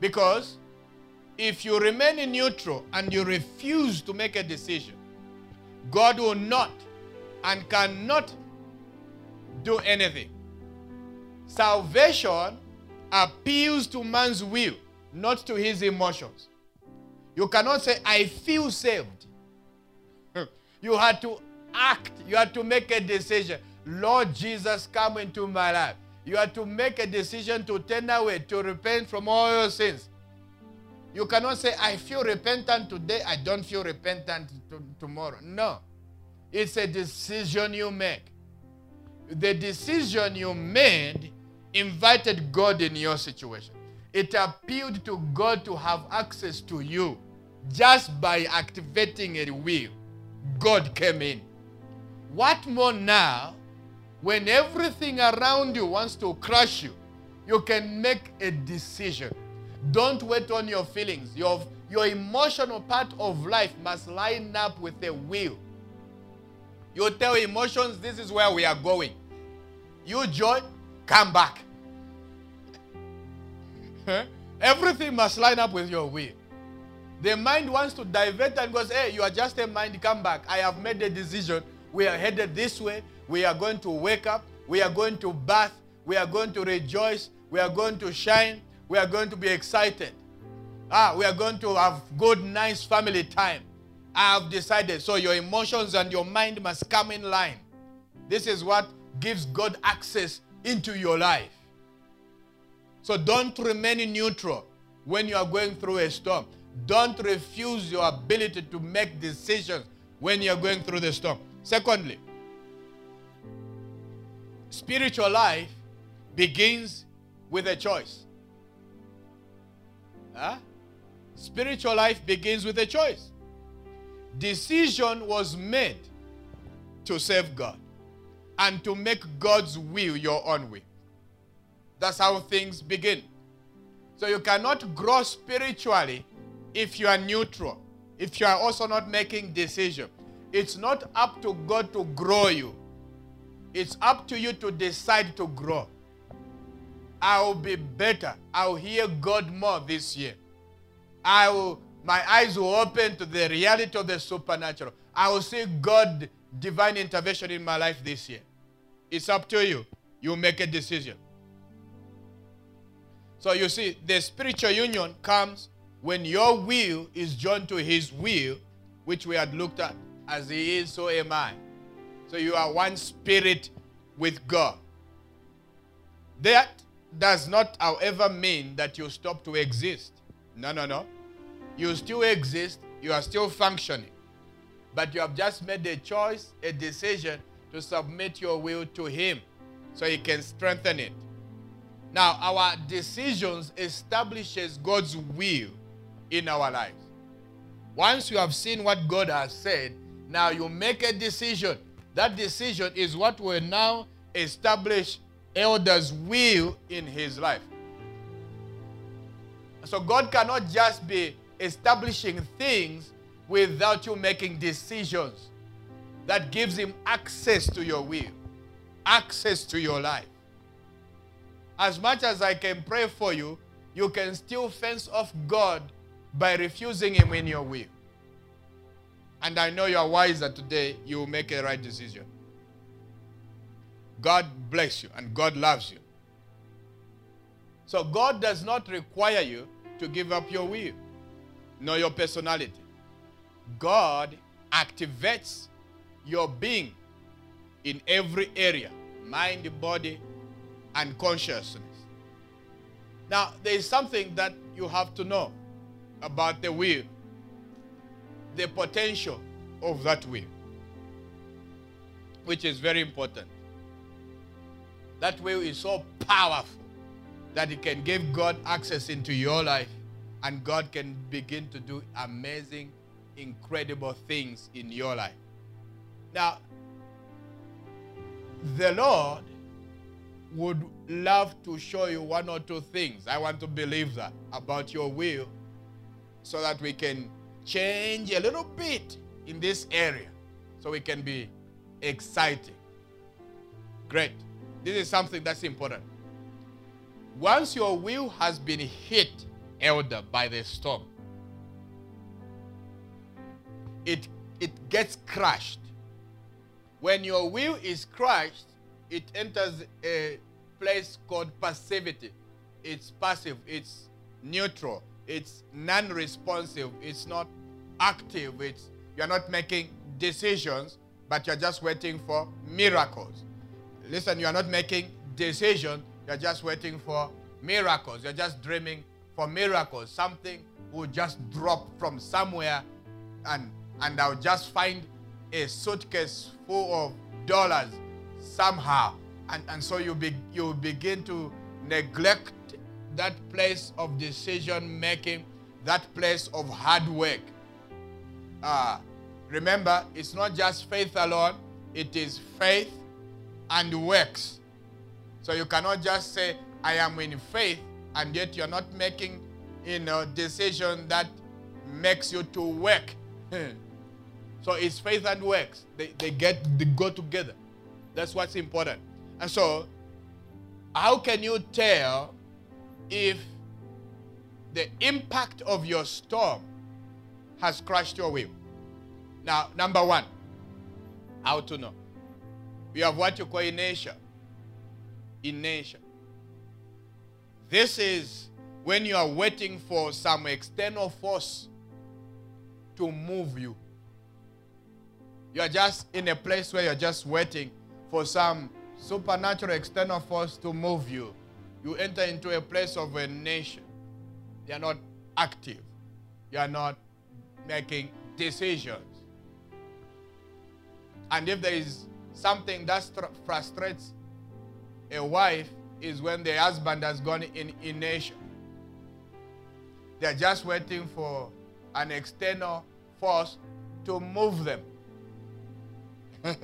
Because if you remain neutral and you refuse to make a decision, God will not and cannot do anything. Salvation appeals to man's will, not to his emotions. You cannot say, I feel saved. you had to act, you had to make a decision. Lord Jesus, come into my life. You have to make a decision to turn away, to repent from all your sins. You cannot say, I feel repentant today, I don't feel repentant tomorrow. No. It's a decision you make. The decision you made invited God in your situation. It appealed to God to have access to you just by activating a will. God came in. What more now when everything around you wants to crush you? You can make a decision. Don't wait on your feelings. Your, your emotional part of life must line up with the will. You tell emotions, this is where we are going. You joy, come back. Everything must line up with your will. The mind wants to divert and goes, hey, you are just a mind, come back. I have made a decision. We are headed this way. We are going to wake up. We are going to bath. We are going to rejoice. We are going to shine. We are going to be excited. Ah, we are going to have good, nice family time. I have decided. So your emotions and your mind must come in line. This is what gives God access into your life. So don't remain neutral when you are going through a storm. Don't refuse your ability to make decisions when you are going through the storm. Secondly, spiritual life begins with a choice. Huh? Spiritual life begins with a choice. Decision was made to serve God and to make God's will your own way. That's how things begin. So you cannot grow spiritually if you are neutral, if you are also not making decision. It's not up to God to grow you. It's up to you to decide to grow. I'll be better. I'll hear God more this year. I will my eyes will open to the reality of the supernatural. I will see God divine intervention in my life this year. It's up to you. You make a decision. So you see, the spiritual union comes when your will is joined to his will, which we had looked at. As he is, so am I. So you are one spirit with God. That does not, however, mean that you stop to exist. No, no, no. You still exist, you are still functioning. But you have just made a choice, a decision to submit your will to him so he can strengthen it. Now, our decisions establishes God's will in our lives. Once you have seen what God has said, now you make a decision. That decision is what will now establish elder's will in his life. So God cannot just be establishing things without you making decisions. That gives him access to your will, access to your life as much as I can pray for you, you can still fence off God by refusing Him in your will. And I know you are wiser today, you will make a right decision. God bless you and God loves you. So God does not require you to give up your will, nor your personality. God activates your being in every area mind, body, and consciousness. Now, there is something that you have to know about the will. The potential of that will, which is very important. That will is so powerful that it can give God access into your life and God can begin to do amazing, incredible things in your life. Now, the Lord would love to show you one or two things. I want to believe that about your will so that we can change a little bit in this area so we can be exciting. Great. This is something that's important. Once your will has been hit, elder, by the storm, it, it gets crushed. When your will is crushed, it enters a place called passivity. It's passive, it's neutral, it's non-responsive, it's not active, it's you're not making decisions, but you're just waiting for miracles. Listen, you're not making decisions, you're just waiting for miracles. You're just dreaming for miracles. Something will just drop from somewhere and and I'll just find a suitcase full of dollars somehow. And, and so you, be, you begin to neglect that place of decision making, that place of hard work. Uh, remember, it's not just faith alone, it is faith and works. So you cannot just say, I am in faith, and yet you're not making you know, decision that makes you to work. so it's faith and works. They, they get they go together. That's what's important. And so, how can you tell if the impact of your storm has crushed your will? Now, number one, how to know? We have what you call inertia. Inertia. This is when you are waiting for some external force to move you. You are just in a place where you're just waiting for some supernatural external force to move you. You enter into a place of inertia. You are not active. You are not making decisions. And if there is something that frustrates a wife, is when the husband has gone in inertia. They're just waiting for an external force to move them.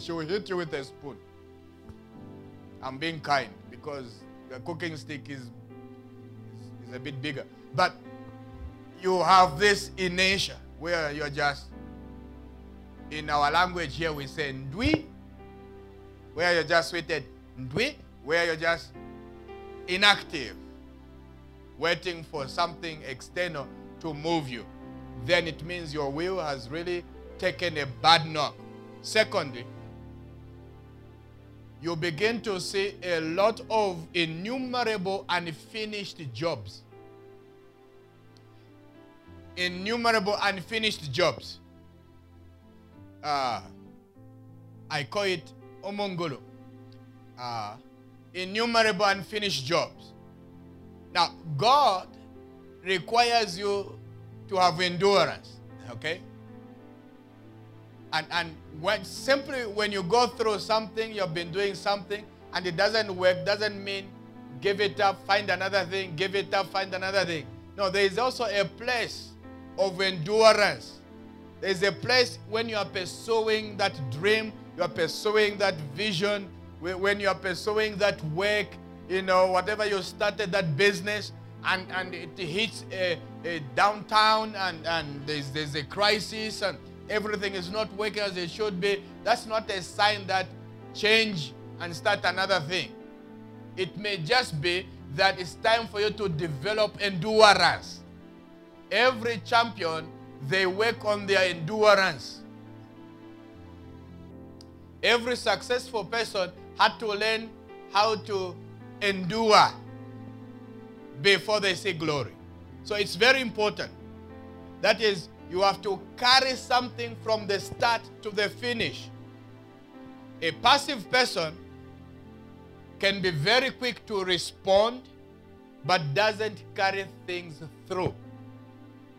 she will hit you with a spoon. I'm being kind because the cooking stick is, is, is a bit bigger. But you have this inertia where you're just, in our language here we say ndwi, where you're just waited ndwi, where you're just inactive, waiting for something external to move you. Then it means your will has really taken a bad knock. Secondly, you begin to see a lot of innumerable unfinished jobs. Innumerable unfinished jobs. Uh, I call it omongolo. Uh, innumerable unfinished jobs. Now, God requires you to have endurance, okay? And, and when, simply when you go through something, you've been doing something, and it doesn't work, doesn't mean give it up, find another thing, give it up, find another thing. No, there is also a place of endurance. There is a place when you are pursuing that dream, you are pursuing that vision, when you are pursuing that work, you know, whatever you started, that business, and, and it hits a, a downtown and, and there's, there's a crisis and everything is not working as it should be, that's not a sign that change and start another thing. It may just be that it's time for you to develop endurance. Every champion, they work on their endurance. Every successful person had to learn how to endure before they see glory. So it's very important. That is, you have to carry something from the start to the finish. A passive person can be very quick to respond, but doesn't carry things through.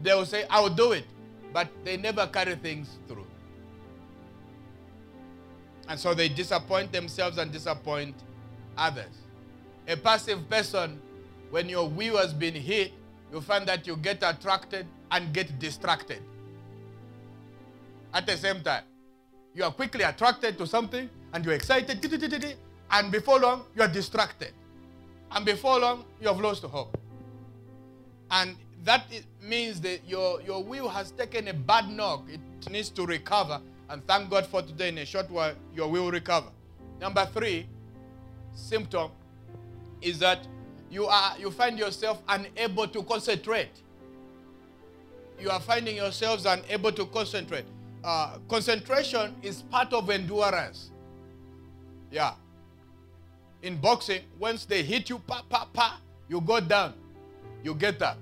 They will say, I will do it. But they never carry things through. And so they disappoint themselves and disappoint others. A passive person, when your will has been hit, you find that you get attracted and get distracted at the same time. You are quickly attracted to something and you're excited, and before long, you are distracted. And before long, you have lost hope. And that means that your, your will has taken a bad knock. It needs to recover. And thank God for today, in a short while, your will recover. Number three symptom is that you, are, you find yourself unable to concentrate. You are finding yourselves unable to concentrate. Uh, concentration is part of endurance. Yeah. In boxing, once they hit you, pa, pa, pa, you go down. You get up.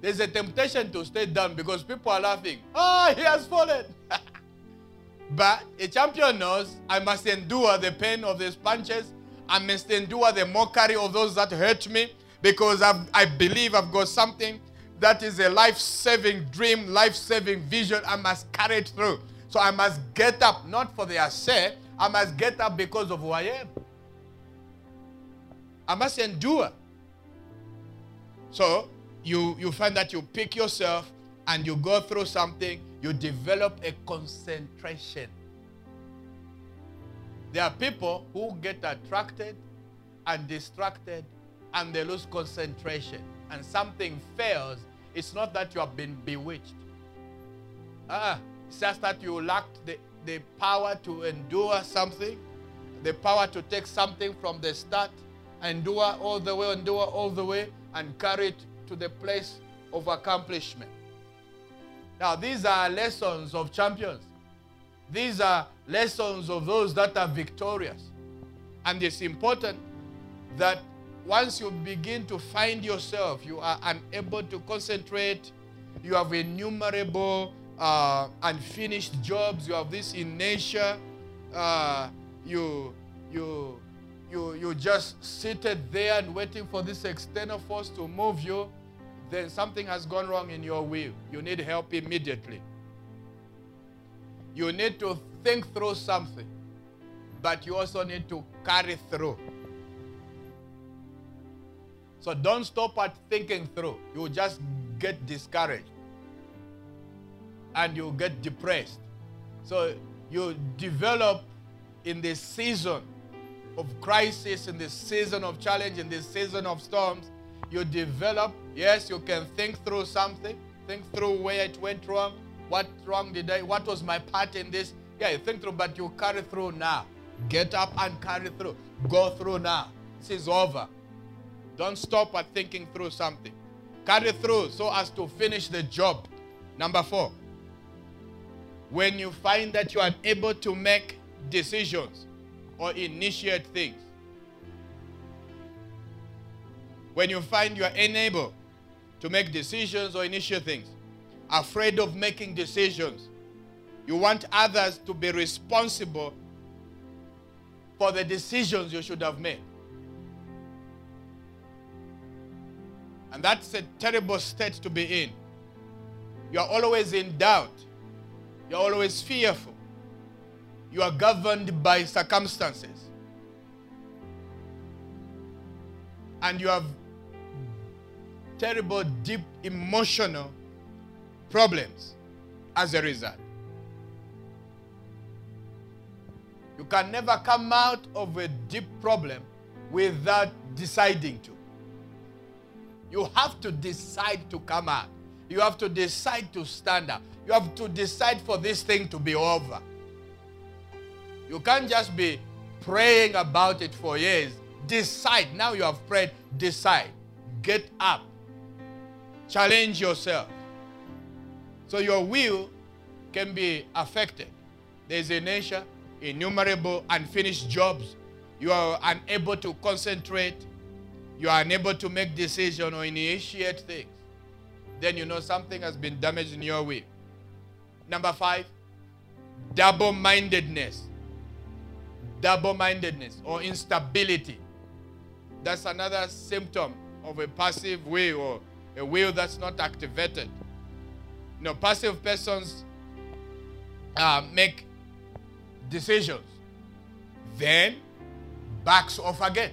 There's a temptation to stay down because people are laughing. Oh, he has fallen. but a champion knows I must endure the pain of these punches. I must endure the mockery of those that hurt me because I've, I believe I've got something that is a life saving dream, life saving vision. I must carry it through. So I must get up, not for their sake, I must get up because of who I am. I must endure. So you, you find that you pick yourself and you go through something, you develop a concentration. There are people who get attracted and distracted and they lose concentration. And something fails. It's not that you have been bewitched. Ah, it's just that you lacked the, the power to endure something, the power to take something from the start, endure all the way, endure all the way, and carry it to the place of accomplishment. Now, these are lessons of champions. These are lessons of those that are victorious. And it's important that once you begin to find yourself, you are unable to concentrate, you have innumerable uh, unfinished jobs, you have this inertia, uh, you, you, you, you just seated there and waiting for this external force to move you, then something has gone wrong in your will. You need help immediately. You need to think through something, but you also need to carry through. So don't stop at thinking through. You just get discouraged and you get depressed. So you develop in this season of crisis, in this season of challenge, in this season of storms, you develop, yes, you can think through something, think through where it went wrong, what wrong did I, what was my part in this? Yeah, you think through, but you carry through now. Get up and carry through. Go through now. This is over. Don't stop at thinking through something. Carry through so as to finish the job. Number four, when you find that you are unable to make decisions, or initiate things. When you find you are unable to make decisions or initiate things, afraid of making decisions, you want others to be responsible for the decisions you should have made. And that's a terrible state to be in. You are always in doubt. You're always fearful you are governed by circumstances. And you have terrible, deep emotional problems as a result. You can never come out of a deep problem without deciding to. You have to decide to come out. You have to decide to stand up. You have to decide for this thing to be over. You can't just be praying about it for years. Decide. Now you have prayed, decide. Get up. Challenge yourself. So your will can be affected. There's inertia, innumerable unfinished jobs. You are unable to concentrate. You are unable to make decisions or initiate things. Then you know something has been damaged in your will. Number five, double mindedness double mindedness or instability. That's another symptom of a passive will or a will that's not activated. No, passive persons uh, make decisions, then backs off again.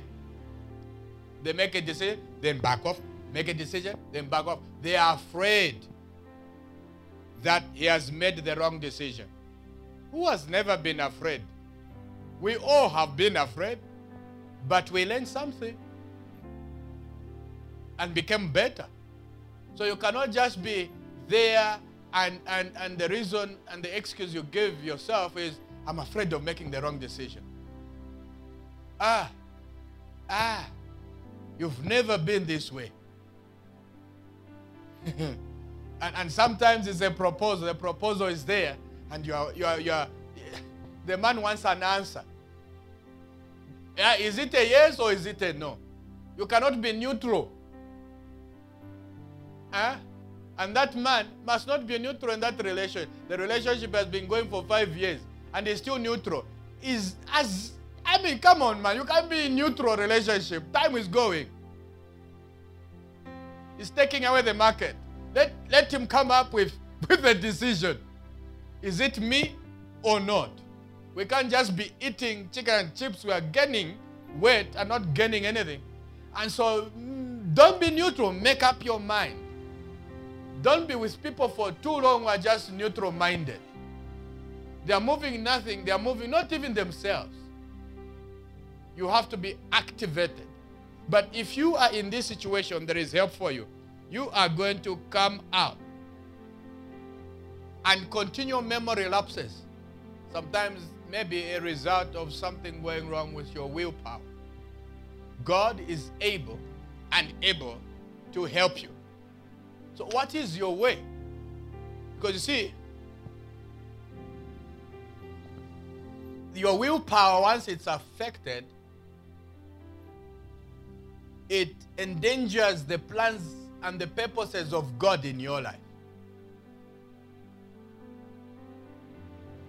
They make a decision, then back off. Make a decision, then back off. They are afraid that he has made the wrong decision. Who has never been afraid? We all have been afraid, but we learned something and became better. So you cannot just be there and, and, and the reason and the excuse you give yourself is, I'm afraid of making the wrong decision. Ah, ah, you've never been this way. and, and sometimes it's a proposal. The proposal is there, and you are, you are, you are, the man wants an answer. Yeah, is it a yes or is it a no? You cannot be neutral. Huh? And that man must not be neutral in that relationship. The relationship has been going for five years and is still neutral. Is as I mean, come on, man. You can't be in neutral relationship. Time is going. He's taking away the market. Let, let him come up with, with a decision. Is it me or not? We can't just be eating chicken and chips. We are gaining weight and not gaining anything. And so mm, don't be neutral. Make up your mind. Don't be with people for too long who are just neutral minded. They are moving nothing. They are moving not even themselves. You have to be activated. But if you are in this situation, there is help for you. You are going to come out and continue memory lapses. Sometimes maybe a result of something going wrong with your willpower. God is able and able to help you. So, what is your way? Because you see, your willpower, once it's affected, it endangers the plans and the purposes of God in your life.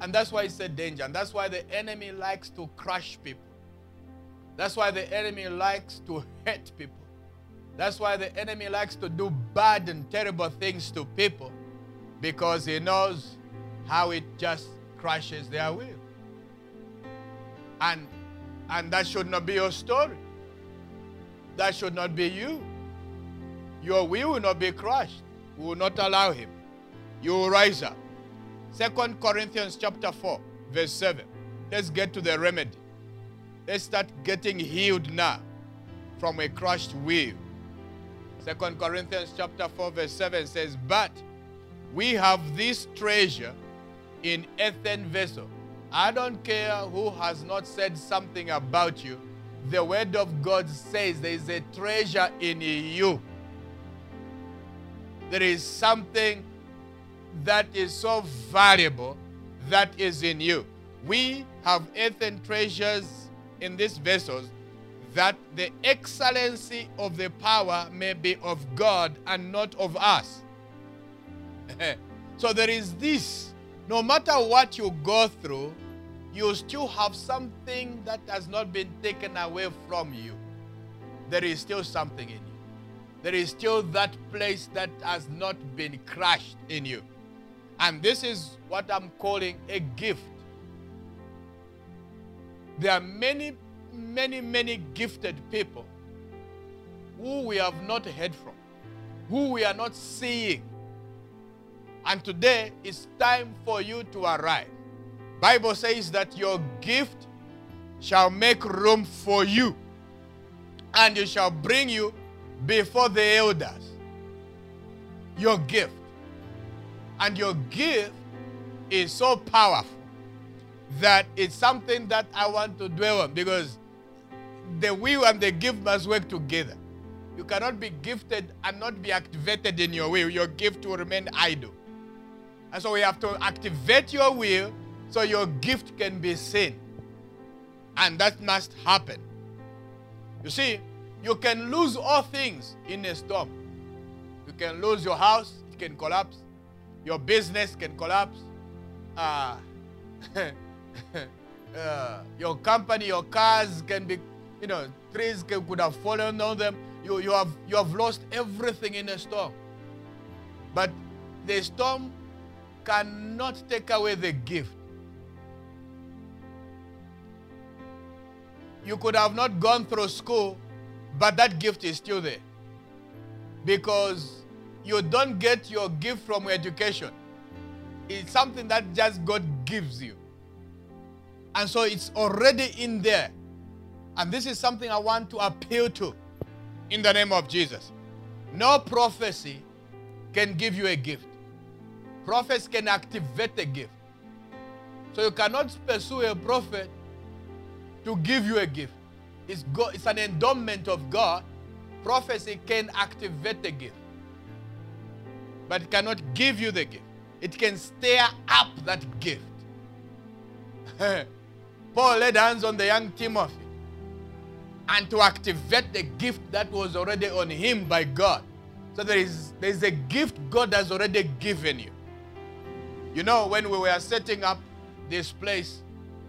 And that's why it's a danger. And that's why the enemy likes to crush people. That's why the enemy likes to hurt people. That's why the enemy likes to do bad and terrible things to people because he knows how it just crushes their will. And and that should not be your story. That should not be you. Your will will not be crushed. We will not allow him. You will rise up. Second Corinthians chapter 4, verse 7. Let's get to the remedy. Let's start getting healed now from a crushed will. Second Corinthians chapter 4, verse 7 says, But we have this treasure in earthen vessel. I don't care who has not said something about you the word of God says there is a treasure in you. There is something that is so valuable that is in you. We have earthen treasures in these vessels that the excellency of the power may be of God and not of us. so there is this. No matter what you go through, you still have something that has not been taken away from you. There is still something in you. There is still that place that has not been crushed in you. And this is what I'm calling a gift. There are many, many, many gifted people who we have not heard from, who we are not seeing. And today it's time for you to arrive. Bible says that your gift shall make room for you and it shall bring you before the elders. Your gift. And your gift is so powerful that it's something that I want to dwell on because the will and the gift must work together. You cannot be gifted and not be activated in your will. Your gift will remain idle. And so we have to activate your will so your gift can be seen. And that must happen. You see, you can lose all things in a storm. You can lose your house, it can collapse. Your business can collapse. Uh, uh, your company, your cars can be, you know, trees can, could have fallen on them. You, you, have, you have lost everything in a storm. But the storm cannot take away the gift. You could have not gone through school, but that gift is still there. Because you don't get your gift from education. It's something that just God gives you. And so it's already in there. And this is something I want to appeal to in the name of Jesus. No prophecy can give you a gift. Prophets can activate a gift. So you cannot pursue a prophet to give you a gift. It's, God, it's an endowment of God. Prophecy can activate the gift, but it cannot give you the gift. It can stir up that gift. Paul laid hands on the young Timothy and to activate the gift that was already on him by God. So there is, there is a gift God has already given you. You know, when we were setting up this place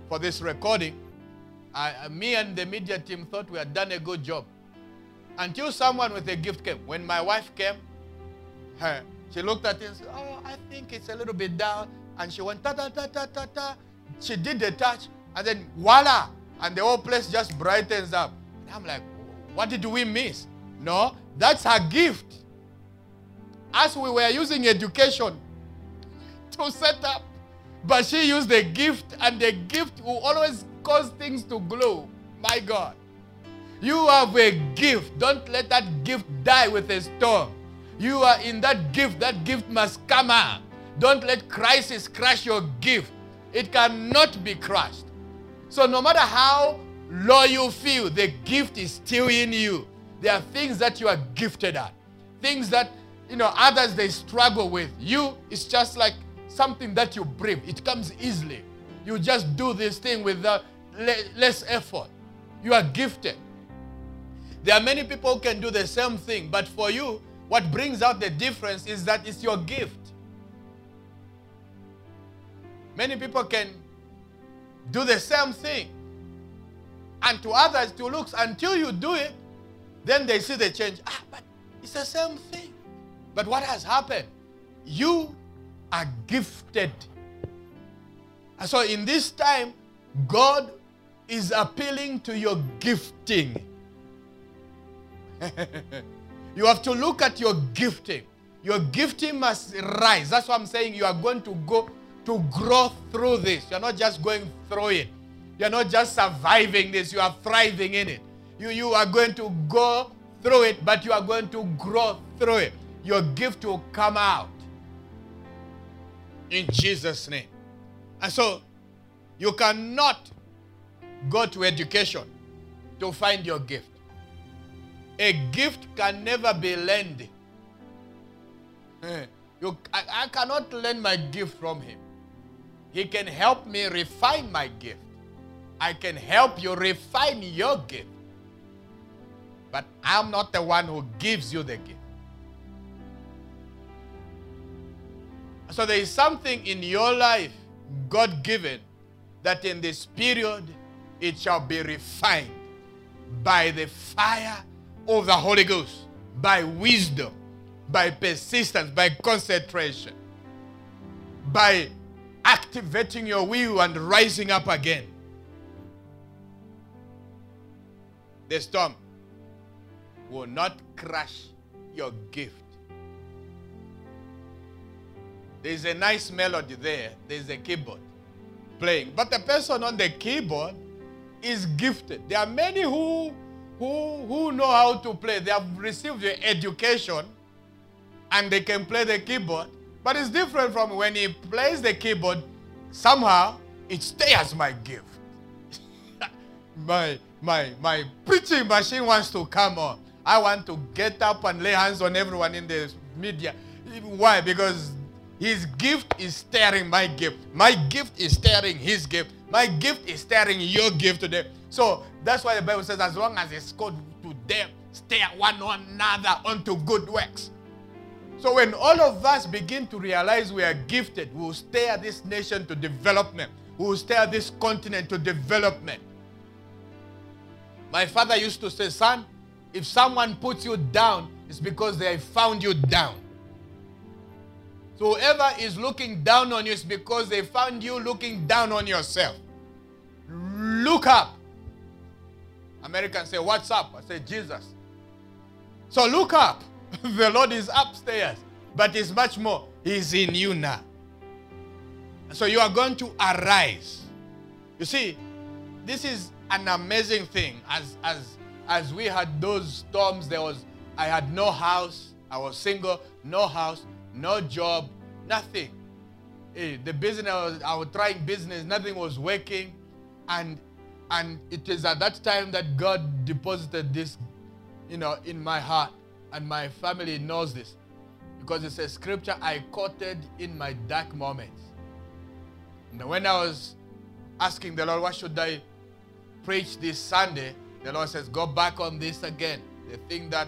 for this recording, I, me and the media team thought we had done a good job. Until someone with a gift came. When my wife came, her, she looked at it and said, Oh, I think it's a little bit down. And she went ta ta ta ta ta ta. She did the touch, and then voila! And the whole place just brightens up. And I'm like, what did we miss? No, that's her gift. As we were using education to set up, but she used the gift, and the gift will always cause things to glow. My God. You have a gift. Don't let that gift die with a storm. You are in that gift. That gift must come out. Don't let crisis crush your gift. It cannot be crushed. So, no matter how low you feel, the gift is still in you. There are things that you are gifted at, things that you know others they struggle with. You, it's just like something that you breathe. It comes easily. You just do this thing with the less effort. You are gifted. There are many people who can do the same thing, but for you, what brings out the difference is that it's your gift. Many people can do the same thing. And to others, to looks, until you do it, then they see the change. Ah, but it's the same thing. But what has happened? You are gifted. And so in this time, God is appealing to your gifting. you have to look at your gifting. Your gifting must rise. That's what I'm saying. You are going to go to grow through this. You're not just going through it. You're not just surviving this. You are thriving in it. You, you are going to go through it, but you are going to grow through it. Your gift will come out. In Jesus' name. And so, you cannot go to education to find your gift. A gift can never be learned. Eh, you, I, I cannot learn my gift from him. He can help me refine my gift. I can help you refine your gift. But I'm not the one who gives you the gift. So there is something in your life, God given, that in this period it shall be refined by the fire of the Holy Ghost, by wisdom, by persistence, by concentration, by activating your will and rising up again. The storm will not crush your gift. There's a nice melody there. There's a keyboard playing. But the person on the keyboard is gifted. There are many who, who, who know how to play. They have received the education and they can play the keyboard. But it's different from when he plays the keyboard, somehow it stays my gift. my, my, my preaching machine wants to come on. I want to get up and lay hands on everyone in the media. Why? Because his gift is stirring my gift. My gift is stirring his gift. My gift is stirring your gift today. So that's why the Bible says, as long as it's called to them, stir one another unto good works. So when all of us begin to realize we are gifted, we will stir this nation to development. We will stir this continent to development. My father used to say, son, if someone puts you down, it's because they found you down. So whoever is looking down on you is because they found you looking down on yourself. Look up. Americans say, What's up? I say, Jesus. So look up. the Lord is upstairs, but it's much more. He's in you now. So you are going to arise. You see, this is an amazing thing. As as as we had those storms, there was I had no house, I was single, no house, no job, nothing. Eh, the business I was, I was trying business, nothing was working, and and it is at that time that God deposited this, you know, in my heart, and my family knows this, because it's a scripture I quoted in my dark moments. And when I was asking the Lord, what should I preach this Sunday? The Lord says, go back on this again. The thing that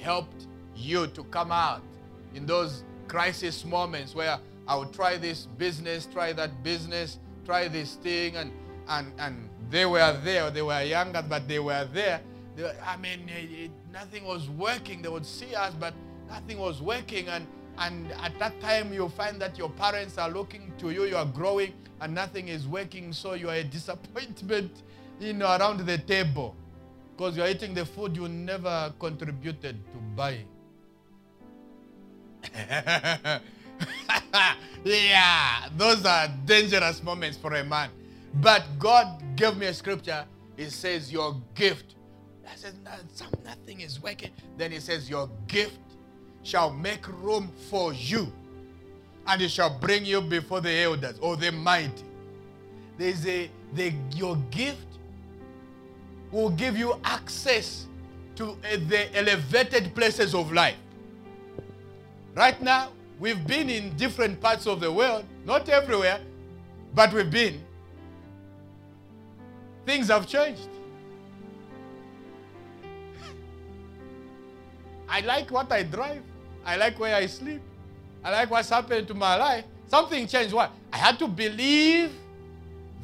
helped you to come out in those crisis moments where I would try this business, try that business, try this thing, and and and they were there. They were younger, but they were there. They were, I mean, it, nothing was working. They would see us, but nothing was working. And and at that time, you find that your parents are looking to you. You are growing, and nothing is working. So you are a disappointment, you know, around the table, because you are eating the food you never contributed to buying. yeah, those are dangerous moments for a man. But God gave me a scripture. It says, Your gift. I said, no, Nothing is working. Then He says, Your gift shall make room for you, and it shall bring you before the elders or the mighty. There's a the, your gift will give you access to uh, the elevated places of life. Right now, we've been in different parts of the world, not everywhere, but we've been. Things have changed. I like what I drive. I like where I sleep. I like what's happened to my life. Something changed. What? I had to believe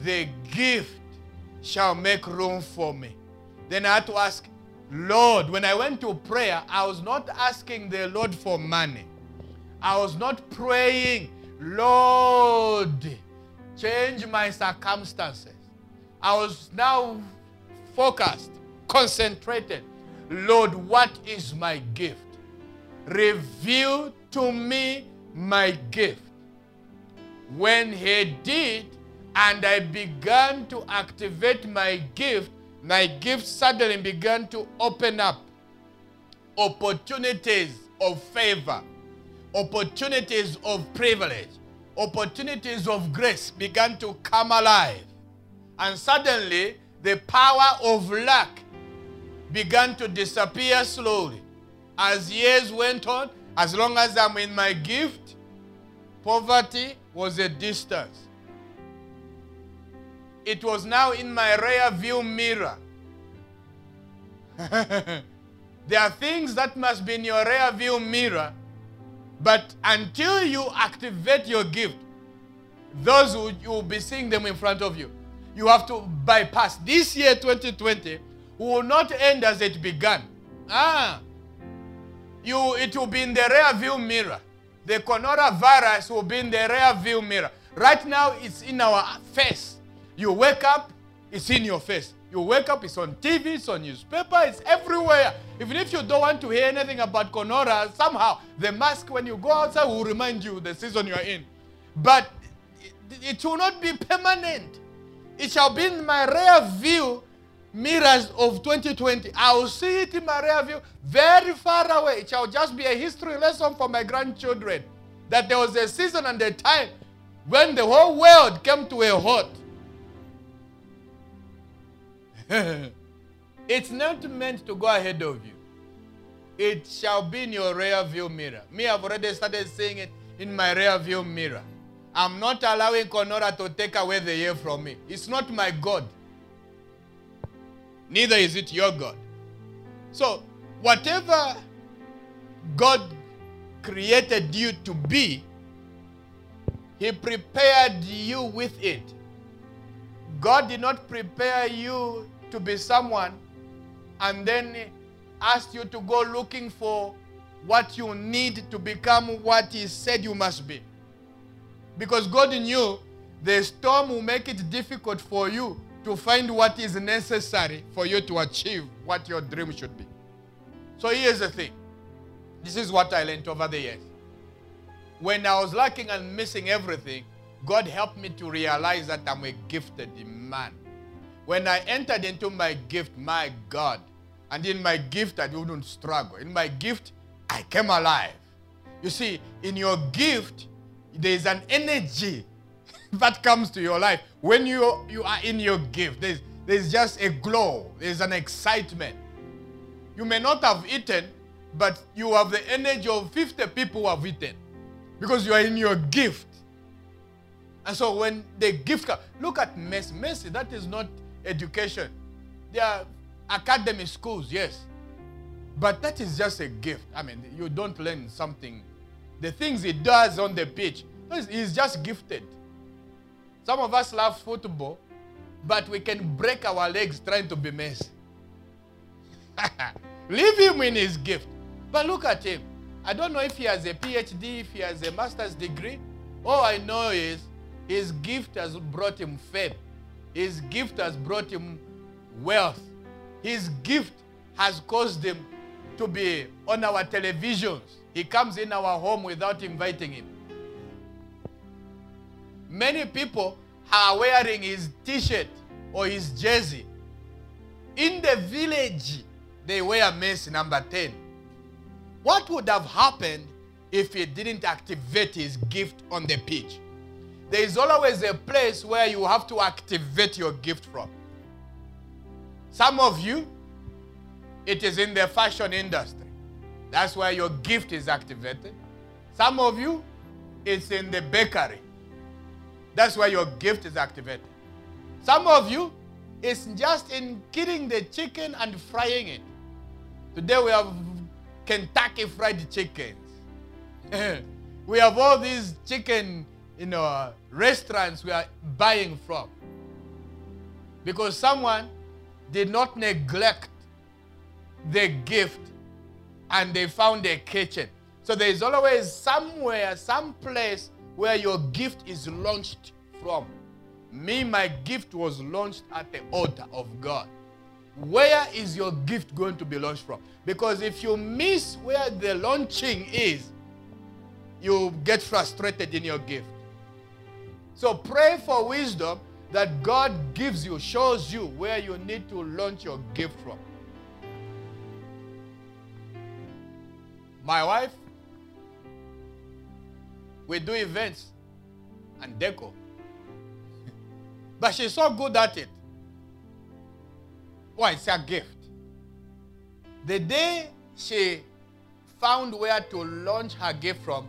the gift shall make room for me. Then I had to ask, Lord, when I went to prayer, I was not asking the Lord for money. I was not praying, Lord, change my circumstances. I was now focused, concentrated. Lord, what is my gift? Reveal to me my gift. When he did, and I began to activate my gift, my gift suddenly began to open up opportunities of favor opportunities of privilege, opportunities of grace began to come alive. And suddenly, the power of lack began to disappear slowly. As years went on, as long as I'm in my gift, poverty was a distance. It was now in my rear view mirror. there are things that must be in your rear view mirror but until you activate your gift, those who you will be seeing them in front of you. You have to bypass. This year, 2020, will not end as it began. Ah, you it will be in the rear view mirror. The coronavirus will be in the rear view mirror. Right now, it's in our face. You wake up, it's in your face. You wake up, it's on TV, it's on newspaper, it's everywhere. Even if you don't want to hear anything about Corona, somehow the mask when you go outside will remind you the season you are in. But it, it will not be permanent. It shall be in my rear view mirrors of 2020. I will see it in my rear view very far away. It shall just be a history lesson for my grandchildren. That there was a season and a time when the whole world came to a halt. it's not meant to go ahead of you. It shall be in your rear view mirror. Me, I've already started seeing it in my rear view mirror. I'm not allowing Corona to take away the year from me. It's not my God. Neither is it your God. So, whatever God created you to be, He prepared you with it. God did not prepare you to be someone and then asked you to go looking for what you need to become what He said you must be. Because God knew the storm will make it difficult for you to find what is necessary for you to achieve what your dream should be. So here's the thing this is what I learned over the years. When I was lacking and missing everything, God helped me to realize that I'm a gifted man. When I entered into my gift, my God, and in my gift, I didn't struggle. In my gift, I came alive. You see, in your gift, there is an energy that comes to your life. When you, you are in your gift, there's, there's just a glow, there's an excitement. You may not have eaten, but you have the energy of 50 people who have eaten because you are in your gift. And so when the gift comes, look at Messi. Messi, that is not education. They are academy schools, yes. But that is just a gift. I mean, you don't learn something. The things he does on the pitch, he's just gifted. Some of us love football, but we can break our legs trying to be Messi. Leave him in his gift. But look at him. I don't know if he has a PhD, if he has a master's degree. All I know is his gift has brought him fame. His gift has brought him wealth. His gift has caused him to be on our televisions. He comes in our home without inviting him. Many people are wearing his t shirt or his jersey. In the village, they wear Messi number 10. What would have happened if he didn't activate his gift on the pitch? There is always a place where you have to activate your gift from. Some of you, it is in the fashion industry. That's where your gift is activated. Some of you, it's in the bakery. That's where your gift is activated. Some of you, it's just in killing the chicken and frying it. Today we have Kentucky fried chickens. we have all these chicken, you know, restaurants we are buying from. Because someone did not neglect the gift and they found a kitchen. So there is always somewhere, some place where your gift is launched from. Me, my gift was launched at the altar of God. Where is your gift going to be launched from? Because if you miss where the launching is, you get frustrated in your gift. So pray for wisdom that God gives you, shows you where you need to launch your gift from. My wife, we do events and deco. but she's so good at it. Why? It's a gift. The day she found where to launch her gift from,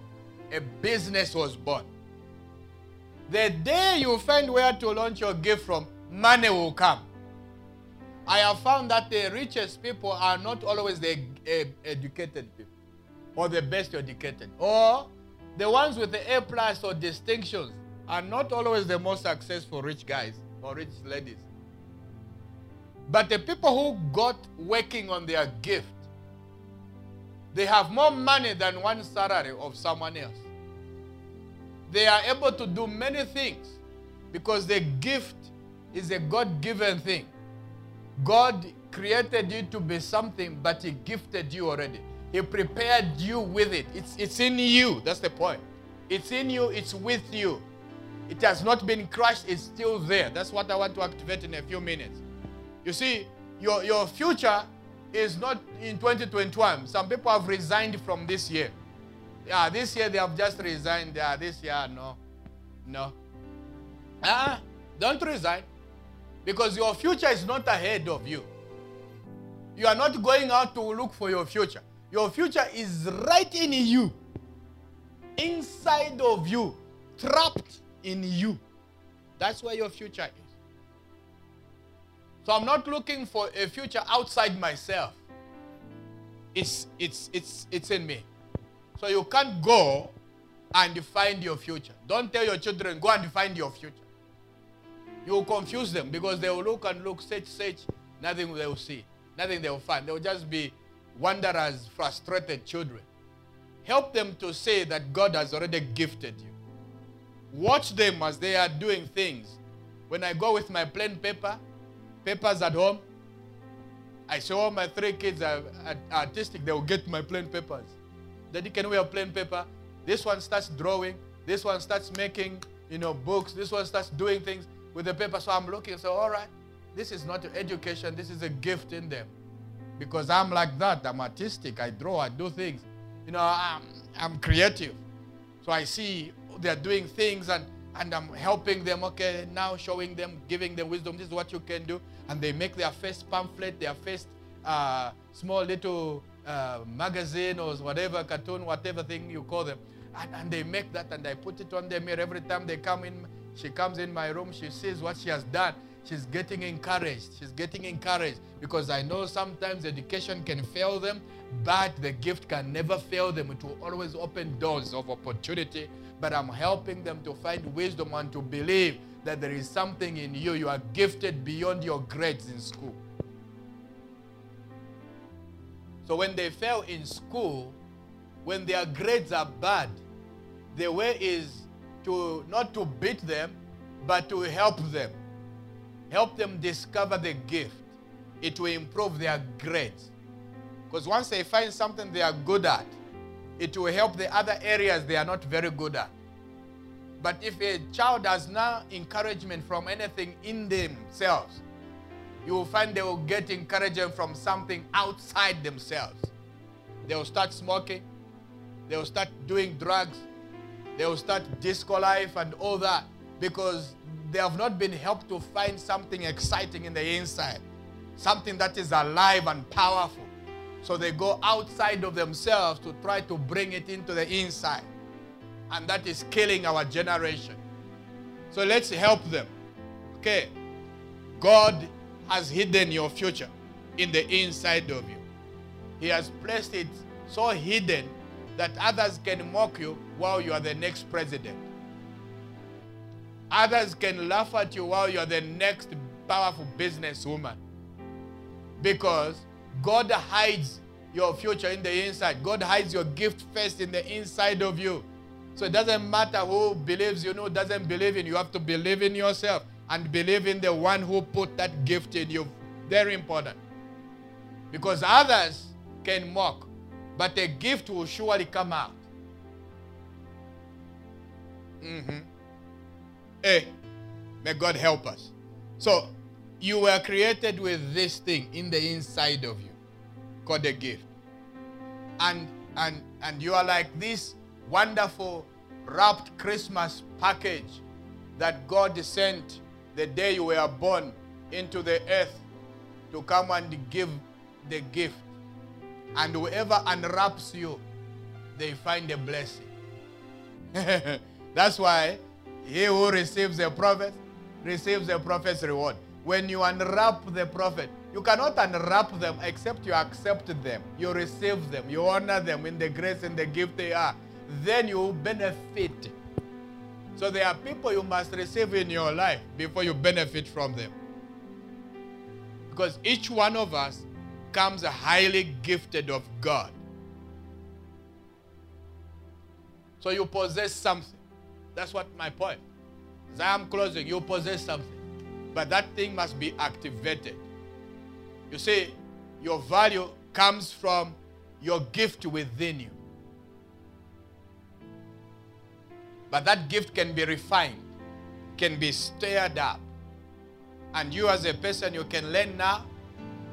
a business was born. The day you find where to launch your gift from, money will come. I have found that the richest people are not always the educated people or the best educated. Or the ones with the A plus or distinctions are not always the most successful rich guys or rich ladies. But the people who got working on their gift, they have more money than one salary of someone else they are able to do many things because the gift is a God given thing. God created you to be something, but He gifted you already. He prepared you with it. It's, it's in you. That's the point. It's in you, it's with you. It has not been crushed, it's still there. That's what I want to activate in a few minutes. You see, your, your future is not in 2021. Some people have resigned from this year. Yeah, this year they have just resigned. Yeah, this year, no. No. Ah, uh, don't resign. Because your future is not ahead of you. You are not going out to look for your future. Your future is right in you, inside of you, trapped in you. That's where your future is. So I'm not looking for a future outside myself. It's, it's, it's, it's in me. So you can't go and find your future. Don't tell your children, go and find your future. You will confuse them because they will look and look, search, search, nothing they will see, nothing they will find. They will just be wanderers, frustrated children. help them to say that God has already gifted you. Watch them as they are doing things. When I go with my plain paper, papers at home, I show all my three kids are, are artistic, they will get my plain papers. Daddy, can we have plain paper? This one starts drawing. This one starts making, you know, books. This one starts doing things with the paper. So I'm looking, so all right, this is not education. This is a gift in them. Because I'm like that. I'm artistic. I draw. I do things. You know, I'm, I'm creative. So I see they're doing things and, and I'm helping them. Okay, now showing them, giving them wisdom. This is what you can do and they make their first pamphlet, their first uh, small little uh, magazine or whatever, cartoon, whatever thing you call them. And, and they make that and I put it on their mirror every time they come in. She comes in my room, she sees what she has done. She's getting encouraged. She's getting encouraged because I know sometimes education can fail them, but the gift can never fail them. It will always open doors of opportunity. But I'm helping them to find wisdom and to believe that there is something in you. You are gifted beyond your grades in school. So when they fail in school, when their grades are bad, the way is to not to beat them, but to help them. Help them discover the gift. It will improve their grades. Because once they find something they are good at, it will help the other areas they are not very good at. But if a child has no encouragement from anything in themselves, you will find they will get encouragement from something outside themselves. They will start smoking, they will start doing drugs, they will start disco life and all that because they have not been helped to find something exciting in the inside, something that is alive and powerful. So they go outside of themselves to try to bring it into the inside and that is killing our generation. So let's help them. Okay. God has hidden your future in the inside of you. He has placed it so hidden that others can mock you while you are the next president. Others can laugh at you while you are the next powerful businesswoman. Because God hides your future in the inside. God hides your gift first in the inside of you. So it doesn't matter who believes you know, doesn't believe in you. You have to believe in yourself and believe in the one who put that gift in you. Very important. Because others can mock, but a gift will surely come out. Mm-hmm. Hey, may God help us. So, you were created with this thing in the inside of you called a gift. And and and you are like this wonderful wrapped Christmas package that God sent the day you were born into the earth to come and give the gift. And whoever unwraps you, they find a blessing. That's why he who receives a prophet receives a prophet's reward. When you unwrap the prophet, you cannot unwrap them except you accept them. You receive them. You honor them in the grace and the gift they are then you benefit. So there are people you must receive in your life before you benefit from them. Because each one of us comes highly gifted of God. So you possess something. That's what my point. As I am closing, you possess something. But that thing must be activated. You see, your value comes from your gift within you. But that gift can be refined, can be stirred up. And you as a person, you can learn now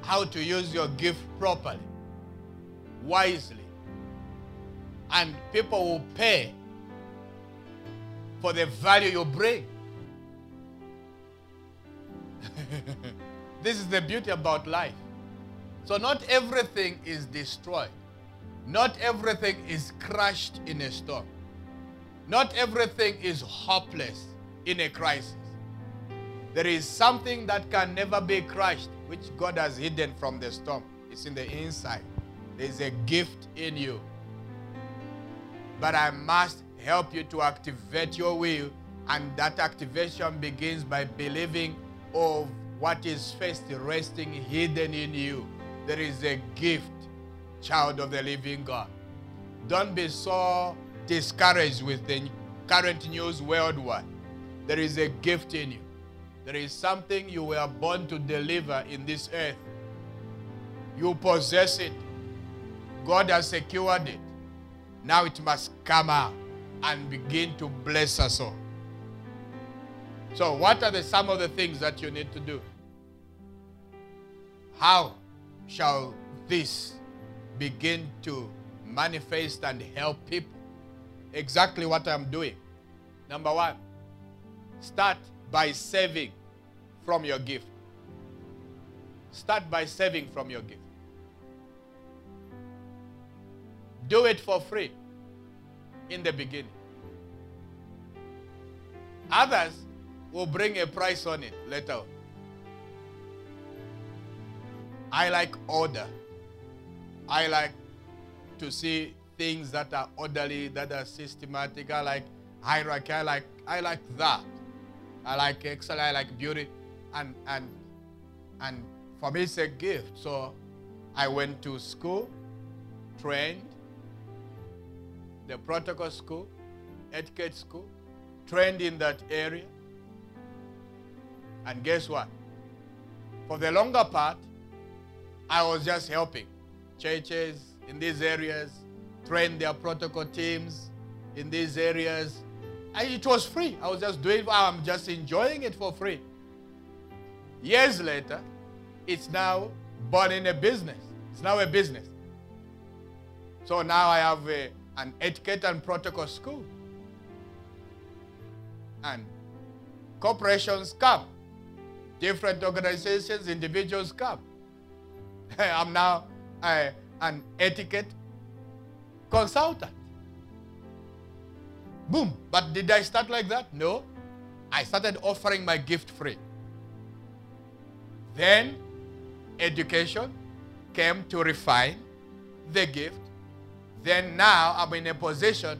how to use your gift properly, wisely. And people will pay for the value you bring. this is the beauty about life. So, not everything is destroyed, not everything is crushed in a storm. Not everything is hopeless in a crisis. There is something that can never be crushed, which God has hidden from the storm. It's in the inside. There's a gift in you. But I must help you to activate your will, and that activation begins by believing of what is first resting hidden in you. There is a gift, child of the living God. don't be so discouraged with the current news worldwide. There is a gift in you. There is something you were born to deliver in this earth. You possess it. God has secured it. Now it must come out and begin to bless us all. So, what are the, some of the things that you need to do? How shall this begin to manifest and help people? Exactly what I'm doing. Number one, start by saving from your gift. Start by saving from your gift. Do it for free in the beginning. Others will bring a price on it later on. I like order. I like to see things that are orderly, that are systematic. I like hierarchy. I like I like that. I like excellence. I like beauty, and and and for me it's a gift. So I went to school, trained, the protocol school, etiquette school, trained in that area. And guess what? For the longer part, I was just helping churches in these areas, train their protocol teams in these areas. And it was free. I was just doing I'm just enjoying it for free. Years later, it's now born in a business. It's now a business. So now I have a, an etiquette and protocol school. And corporations come, different organizations, individuals come. I'm now uh, an etiquette consultant. Boom. But did I start like that? No. I started offering my gift free. Then education came to refine the gift. Then now I'm in a position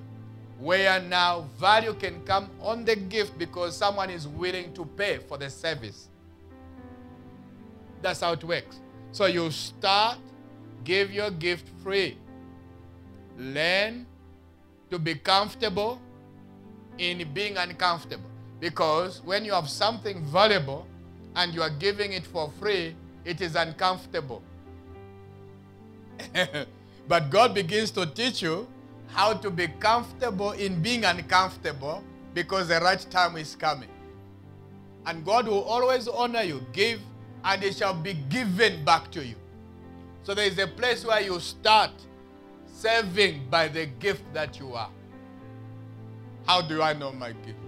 where now value can come on the gift because someone is willing to pay for the service. That's how it works. So you start, give your gift free. Learn to be comfortable in being uncomfortable. Because when you have something valuable and you are giving it for free, it is uncomfortable. but God begins to teach you how to be comfortable in being uncomfortable because the right time is coming. And God will always honor you. Give and it shall be given back to you. So there is a place where you start serving by the gift that you are. How do I know my gift?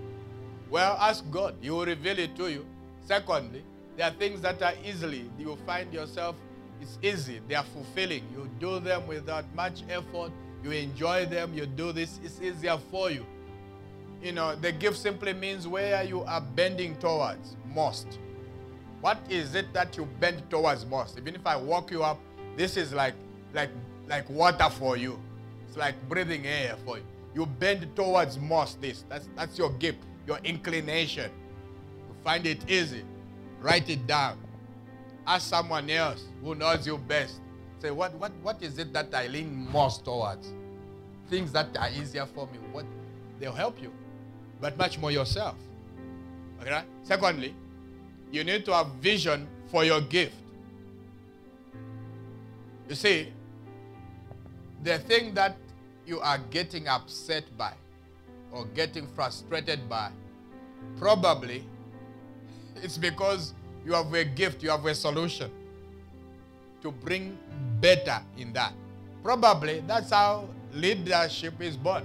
Well, ask God. He will reveal it to you. Secondly, there are things that are easily, you find yourself, it's easy. They are fulfilling. You do them without much effort. You enjoy them. You do this. It's easier for you. You know, the gift simply means where you are bending towards most. What is it that you bend towards most? Even if I walk you up, this is like like like water for you. It's like breathing air for you. You bend towards most this. That's that's your gift, your inclination. You find it easy. Write it down. Ask someone else who knows you best. Say, what what what is it that I lean most towards? Things that are easier for me. What they'll help you. But much more yourself. Okay? Secondly, you need to have vision for your gift. You see, the thing that you are getting upset by or getting frustrated by, probably it's because you have a gift, you have a solution to bring better in that. Probably that's how leadership is born.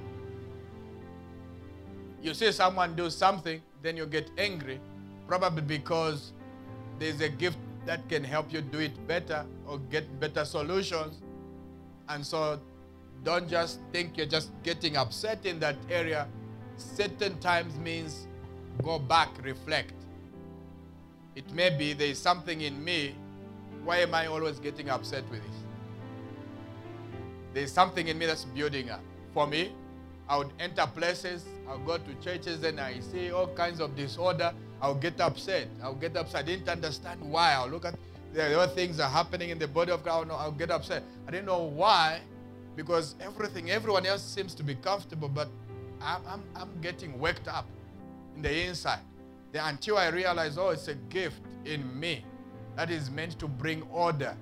You see someone do something, then you get angry, Probably because there's a gift that can help you do it better or get better solutions. And so don't just think you're just getting upset in that area. Certain times means go back, reflect. It may be there is something in me. Why am I always getting upset with this? There's something in me that's building up. For me, I would enter places, I'll go to churches and I see all kinds of disorder. I'll get upset. I'll get upset. I didn't understand why. I'll look at the other things are happening in the body of God. I'll get upset. I didn't know why because everything, everyone else seems to be comfortable, but I'm, I'm, I'm getting worked up in the inside. Until I realized, oh, it's a gift in me that is meant to bring order.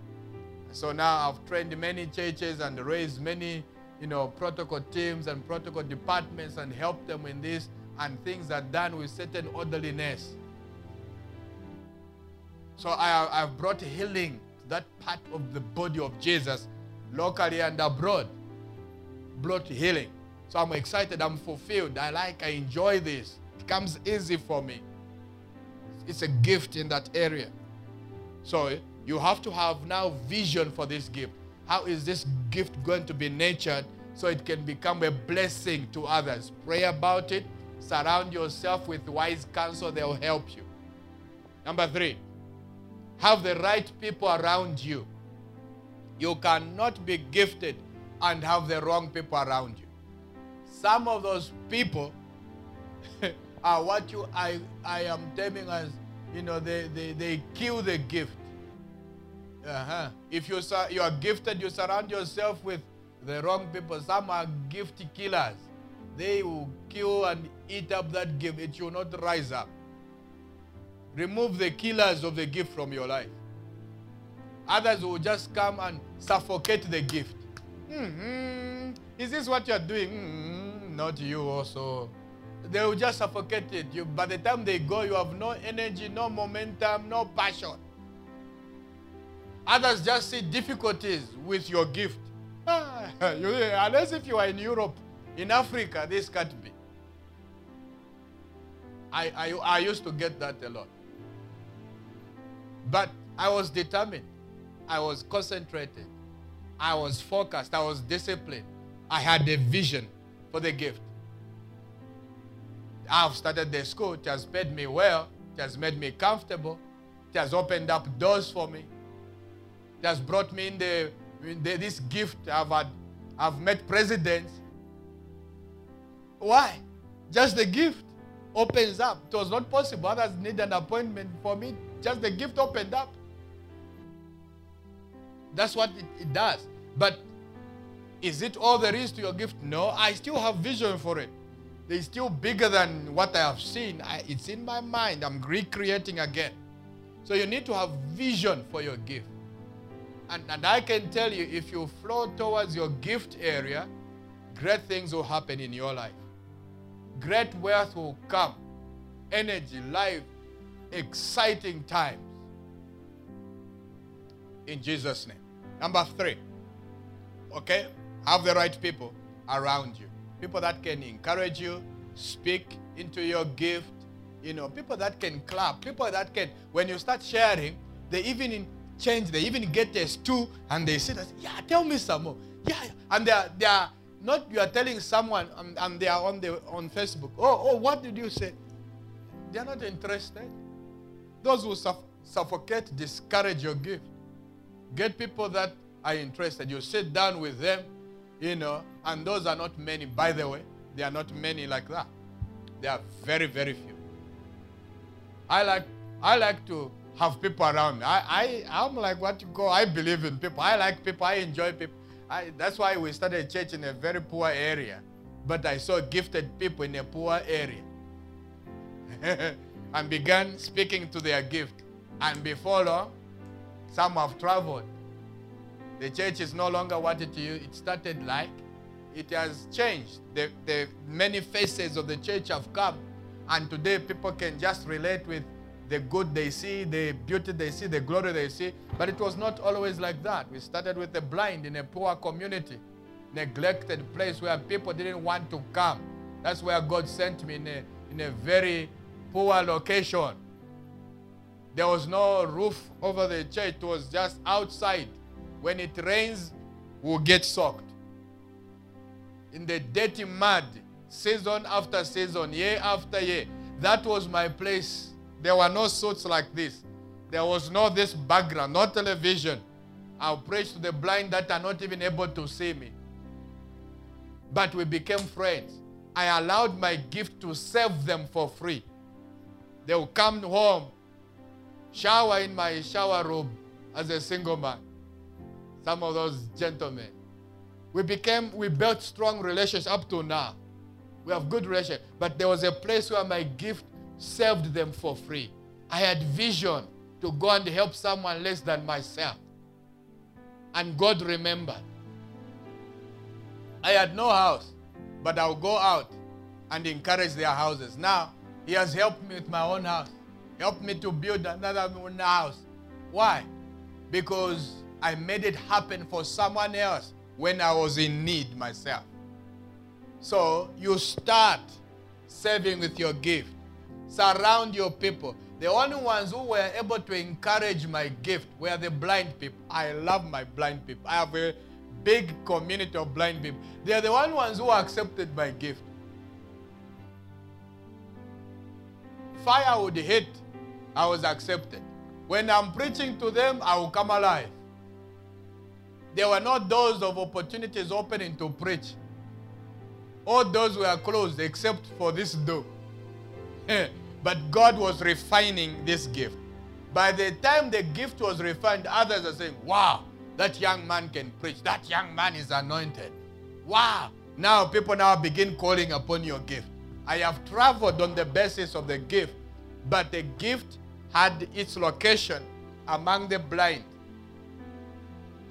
So now I've trained many churches and raised many, you know, protocol teams and protocol departments and helped them in this, and things are done with certain orderliness. So I, I've brought healing to that part of the body of Jesus, locally and abroad. Brought healing. So I'm excited, I'm fulfilled. I like, I enjoy this. It comes easy for me. It's a gift in that area. So you have to have now vision for this gift. How is this gift going to be nurtured so it can become a blessing to others? Pray about it. Surround yourself with wise counsel, they'll help you. Number three, have the right people around you. You cannot be gifted and have the wrong people around you. Some of those people are what you I, I am terming as, you know, they, they, they kill the gift. Uh-huh. If you, you are gifted, you surround yourself with the wrong people. Some are gift killers. They will kill and eat up that gift. It will not rise up. Remove the killers of the gift from your life. Others will just come and suffocate the gift. Mm-hmm. Is this what you're doing? Mm-hmm. Not you also. They will just suffocate it. You, by the time they go, you have no energy, no momentum, no passion. Others just see difficulties with your gift. Ah, unless if you are in Europe, in Africa, this can't be. I, I, I used to get that a lot. But I was determined. I was concentrated. I was focused. I was disciplined. I had a vision for the gift. I've started the school. It has paid me well. It has made me comfortable. It has opened up doors for me. It has brought me in, the, in the, this gift. I've, had, I've met presidents. Why? Just the gift opens up. It was not possible. Others need an appointment for me. Just the gift opened up. That's what it, it does. But is it all there is to your gift? No, I still have vision for it. It's still bigger than what I have seen. I, it's in my mind. I'm recreating again. So you need to have vision for your gift. And, and I can tell you, if you flow towards your gift area, great things will happen in your life. Great wealth will come. Energy, life, exciting times. In Jesus' name. Number three. Okay? Have the right people around you. People that can encourage you, speak into your gift. You know, people that can clap. People that can, when you start sharing, they even change. They even get a stew and they say, that, yeah, tell me some more. Yeah, and they are, they are not you are telling someone and, and they are on the on Facebook. Oh, oh, what did you say? They are not interested. Those who suff suffocate, discourage your gift. Get people that are interested. You sit down with them, you know, and those are not many, by the way. They are not many like that. They are very, very few. I like I like to have people around me. I, I I'm like what you call I believe in people. I like people, I enjoy people. I, that's why we started a church in a very poor area. But I saw gifted people in a poor area. and began speaking to their gift. And before long, some have traveled. The church is no longer what it, it started like. It has changed. The, the many faces of the church have come. And today people can just relate with the good they see, the beauty they see, the glory they see. But it was not always like that. We started with the blind in a poor community, neglected place where people didn't want to come. That's where God sent me in a, in a very poor location. There was no roof over the church. It was just outside. When it rains, we'll get soaked. In the dirty mud, season after season, year after year. That was my place there were no suits like this. There was no this background, no television. I'll preach to the blind that are not even able to see me. But we became friends. I allowed my gift to serve them for free. They will come home, shower in my shower room as a single man. Some of those gentlemen. We became, we built strong relations up to now. We have good relations. But there was a place where my gift served them for free. I had vision to go and help someone less than myself. And God remembered. I had no house, but I'll go out and encourage their houses. Now, He has helped me with my own house, helped me to build another house. Why? Because I made it happen for someone else when I was in need myself. So you start serving with your gift. Surround your people. The only ones who were able to encourage my gift were the blind people. I love my blind people. I have a big community of blind people. They are the only ones who accepted my gift. Fire would hit, I was accepted. When I'm preaching to them, I will come alive. There were not doors of opportunities opening to preach. All doors were closed except for this door. but God was refining this gift. By the time the gift was refined, others are saying, Wow, that young man can preach. That young man is anointed. Wow. Now people now begin calling upon your gift. I have traveled on the basis of the gift, but the gift had its location among the blind.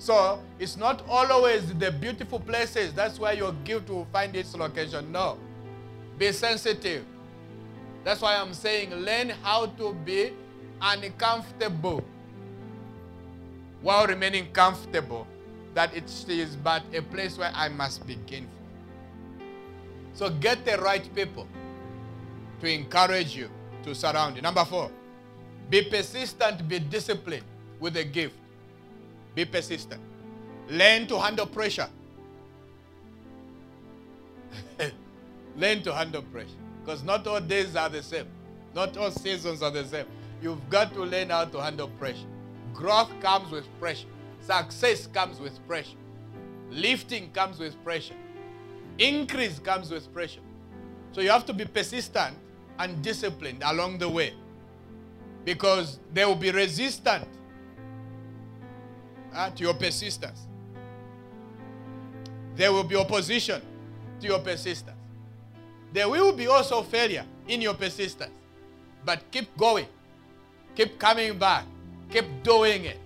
So it's not always the beautiful places. That's where your gift will find its location. No. Be sensitive. That's why I'm saying learn how to be uncomfortable while remaining comfortable that it is but a place where I must begin. So get the right people to encourage you, to surround you. Number four, be persistent, be disciplined with a gift. Be persistent. Learn to handle pressure. Learn to handle pressure. Because not all days are the same. Not all seasons are the same. You've got to learn how to handle pressure. Growth comes with pressure. Success comes with pressure. Lifting comes with pressure. Increase comes with pressure. So you have to be persistent and disciplined along the way. Because they will be resistant uh, to your persistence. There will be opposition to your persistence. There will be also failure in your persistence. But keep going. Keep coming back. Keep doing it.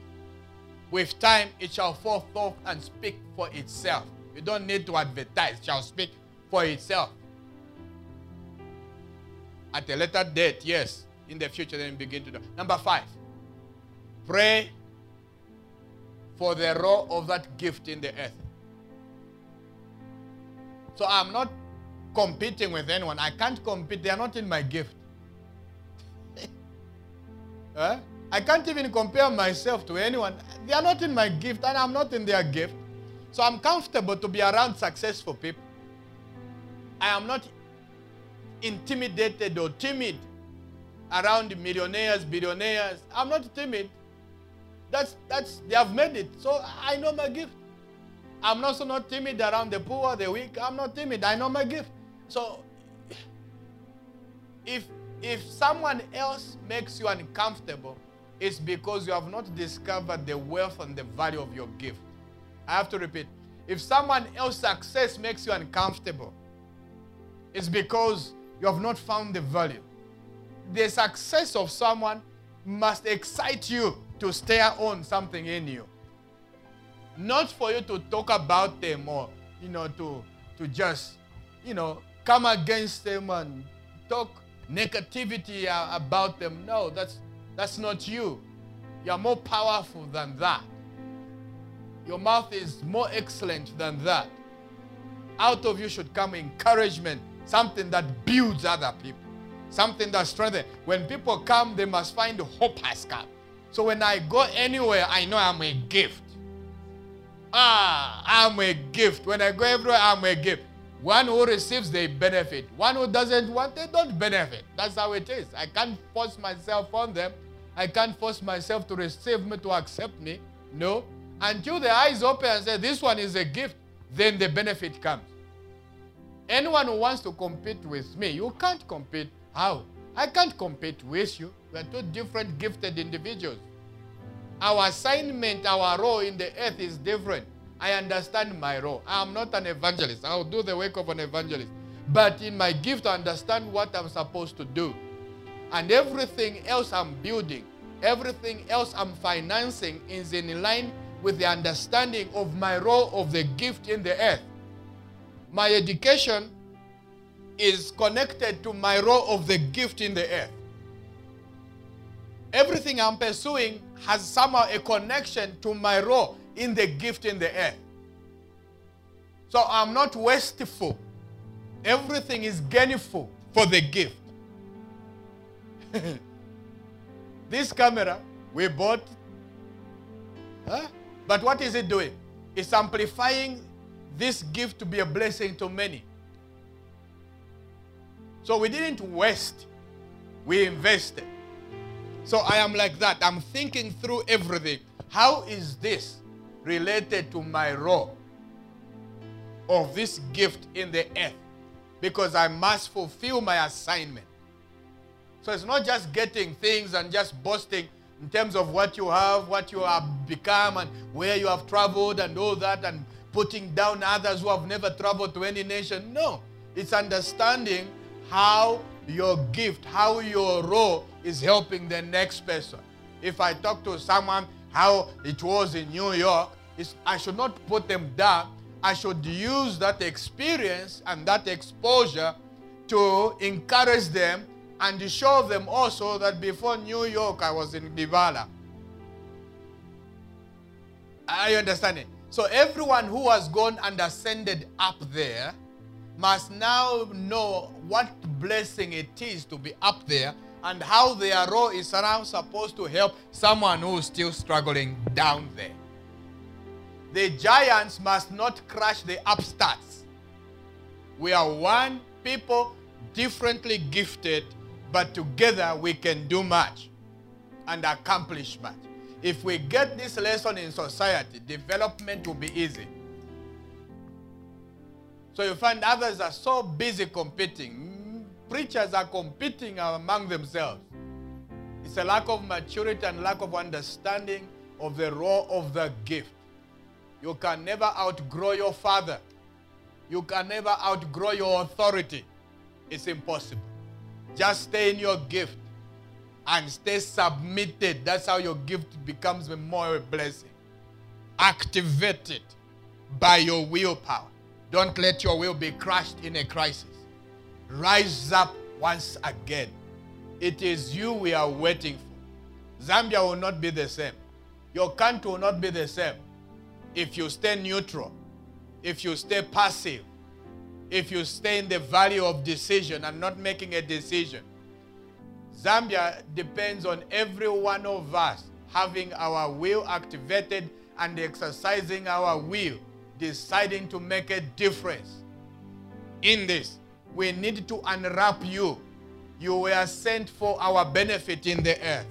With time, it shall forth and speak for itself. You don't need to advertise. It shall speak for itself. At a later date, yes. In the future, then begin to do. Number five, pray for the role of that gift in the earth. So I'm not competing with anyone. I can't compete. They are not in my gift. huh? I can't even compare myself to anyone. They are not in my gift, and I'm not in their gift. So I'm comfortable to be around successful people. I am not intimidated or timid around millionaires, billionaires. I'm not timid. That's that's they have made it. So I know my gift. I'm also not timid around the poor, the weak. I'm not timid. I know my gift. So if if someone else makes you uncomfortable, it's because you have not discovered the wealth and the value of your gift. I have to repeat. If someone else's success makes you uncomfortable, it's because you have not found the value. The success of someone must excite you to stare on something in you. Not for you to talk about them or, you know, to, to just, you know, come against them and talk negativity about them. No, that's that's not you. You're more powerful than that. Your mouth is more excellent than that. Out of you should come encouragement, something that builds other people, something that strengthens. When people come, they must find hope has come. So when I go anywhere, I know I'm a gift. Ah, I'm a gift. When I go everywhere, I'm a gift. One who receives, they benefit. One who doesn't want, they don't benefit. That's how it is. I can't force myself on them. I can't force myself to receive me, to accept me. No. Until the eyes open and say, this one is a gift, then the benefit comes. Anyone who wants to compete with me, you can't compete. How? I can't compete with you. We are two different gifted individuals. Our assignment, our role in the earth is different. I understand my role. I am not an evangelist. I'll do the work of an evangelist. But in my gift, I understand what I'm supposed to do. And everything else I'm building, everything else I'm financing is in line with the understanding of my role of the gift in the earth. My education is connected to my role of the gift in the earth. Everything I'm pursuing has somehow a connection to my role in the gift in the earth. So I'm not wasteful. Everything is gainful for the gift. this camera we bought, huh? but what is it doing? It's amplifying this gift to be a blessing to many. So we didn't waste, we invested. So I am like that. I'm thinking through everything. How is this related to my role of this gift in the earth? Because I must fulfill my assignment. So it's not just getting things and just boasting in terms of what you have, what you have become, and where you have traveled, and all that, and putting down others who have never traveled to any nation. No, it's understanding how your gift, how your role is helping the next person. If I talk to someone how it was in New York, I should not put them down. I should use that experience and that exposure to encourage them and show them also that before New York, I was in Divala. Are you understanding? So everyone who has gone and ascended up there must now know what blessing it is to be up there and how their role is now supposed to help someone who is still struggling down there. The giants must not crush the upstarts. We are one people, differently gifted, but together we can do much and accomplish much. If we get this lesson in society, development will be easy. So you find others are so busy competing. Preachers are competing among themselves. It's a lack of maturity and lack of understanding of the role of the gift. You can never outgrow your father. You can never outgrow your authority. It's impossible. Just stay in your gift and stay submitted. That's how your gift becomes a more a blessing. Activate it by your willpower. Don't let your will be crushed in a crisis. Rise up once again. It is you we are waiting for. Zambia will not be the same. Your country will not be the same if you stay neutral, if you stay passive, if you stay in the valley of decision and not making a decision. Zambia depends on every one of us having our will activated and exercising our will, deciding to make a difference. In this, we need to unwrap you. You were sent for our benefit in the earth.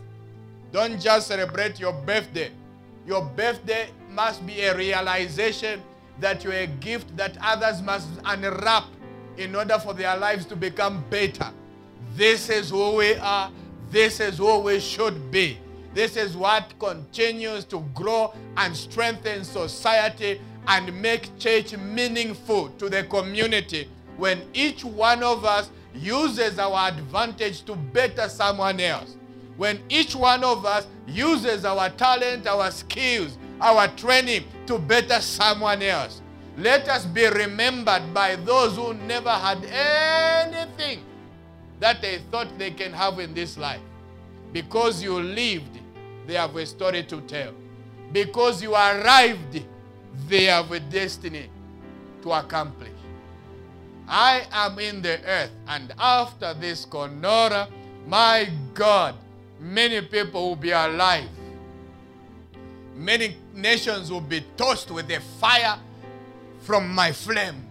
Don't just celebrate your birthday. Your birthday must be a realization that you're a gift that others must unwrap in order for their lives to become better. This is who we are. This is who we should be. This is what continues to grow and strengthen society and make church meaningful to the community when each one of us uses our advantage to better someone else. When each one of us uses our talent, our skills, our training to better someone else. Let us be remembered by those who never had anything that they thought they can have in this life. Because you lived, they have a story to tell. Because you arrived, they have a destiny to accomplish. I am in the earth, and after this Corona, my God, many people will be alive Many nations will be tossed with the fire from my flame,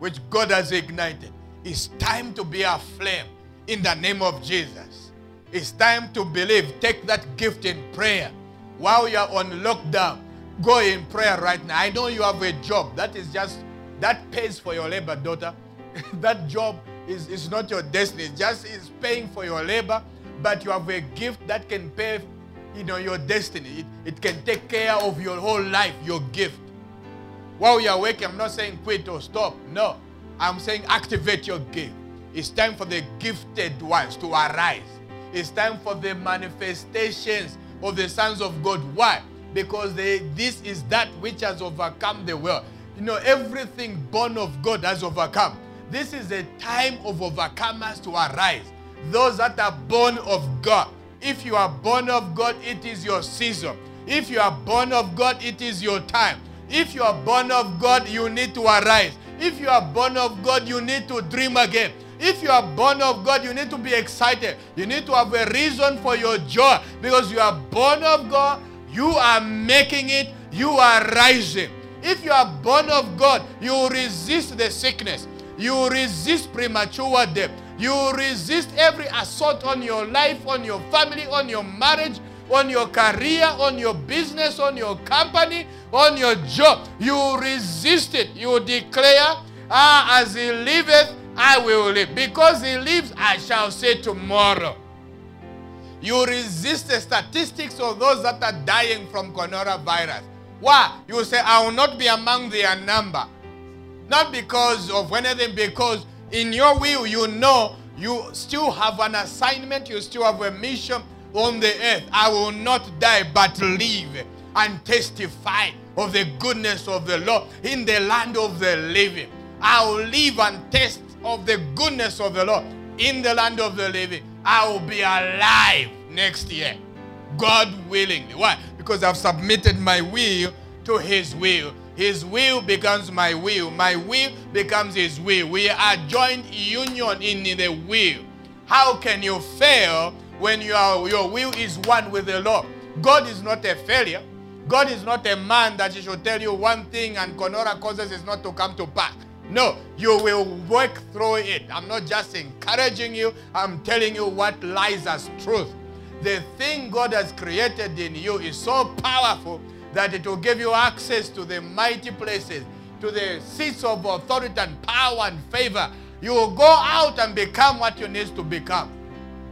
which God has ignited. It's time to be a flame in the name of Jesus. It's time to believe. Take that gift in prayer. While you're on lockdown, go in prayer right now. I know you have a job. That is just, that pays for your labor, daughter. that job is, is not your destiny. It just is paying for your labor, but you have a gift that can pay you know, your destiny. It, it can take care of your whole life, your gift. While you're working, I'm not saying quit or stop. No. I'm saying activate your gift. It's time for the gifted ones to arise. It's time for the manifestations of the sons of God. Why? Because they, this is that which has overcome the world. You know, everything born of God has overcome. This is a time of overcomers to arise. Those that are born of God. If you are born of God, it is your season. If you are born of God, it is your time. If you are born of God, you need to arise. If you are born of God, you need to dream again. If you are born of God, you need to be excited. You need to have a reason for your joy because you are born of God, you are making it, you are rising. If you are born of God, you resist the sickness, you resist premature death, you resist every assault on your life, on your family, on your marriage, on your career, on your business, on your company, on your job. You resist it. You declare, Ah, as he liveth, I will live. Because he lives, I shall say tomorrow. You resist the statistics of those that are dying from coronavirus. Why? You say, I will not be among their number. Not because of anything, because in your will, you know you still have an assignment, you still have a mission on the earth. I will not die, but live and testify of the goodness of the Lord in the land of the living. I will live and test of the goodness of the Lord in the land of the living. I will be alive next year. God willing. Why? Because I've submitted my will to His will. His will becomes my will. My will becomes His will. We are joined union in the will. How can you fail when your, your will is one with the Lord? God is not a failure. God is not a man that he should tell you one thing and Corona causes is not to come to pass. No, you will work through it. I'm not just encouraging you, I'm telling you what lies as truth. The thing God has created in you is so powerful that it will give you access to the mighty places, to the seats of authority and power and favor. You will go out and become what you need to become.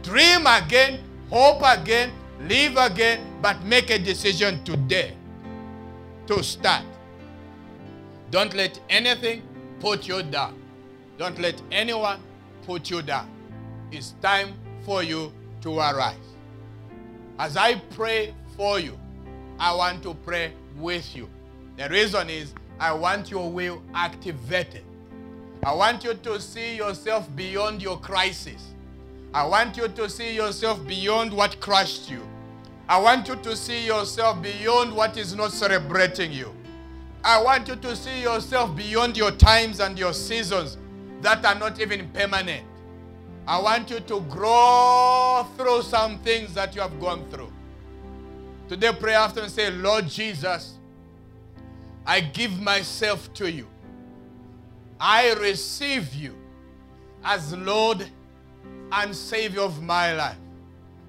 Dream again, hope again, live again, but make a decision today to start. Don't let anything put you down. Don't let anyone put you down. It's time for you to arise. As I pray for you, I want to pray with you. The reason is I want your will activated. I want you to see yourself beyond your crisis. I want you to see yourself beyond what crushed you. I want you to see yourself beyond what is not celebrating you. I want you to see yourself beyond your times and your seasons that are not even permanent. I want you to grow through some things that you have gone through. Today, pray after and say, Lord Jesus, I give myself to you. I receive you as Lord and Savior of my life.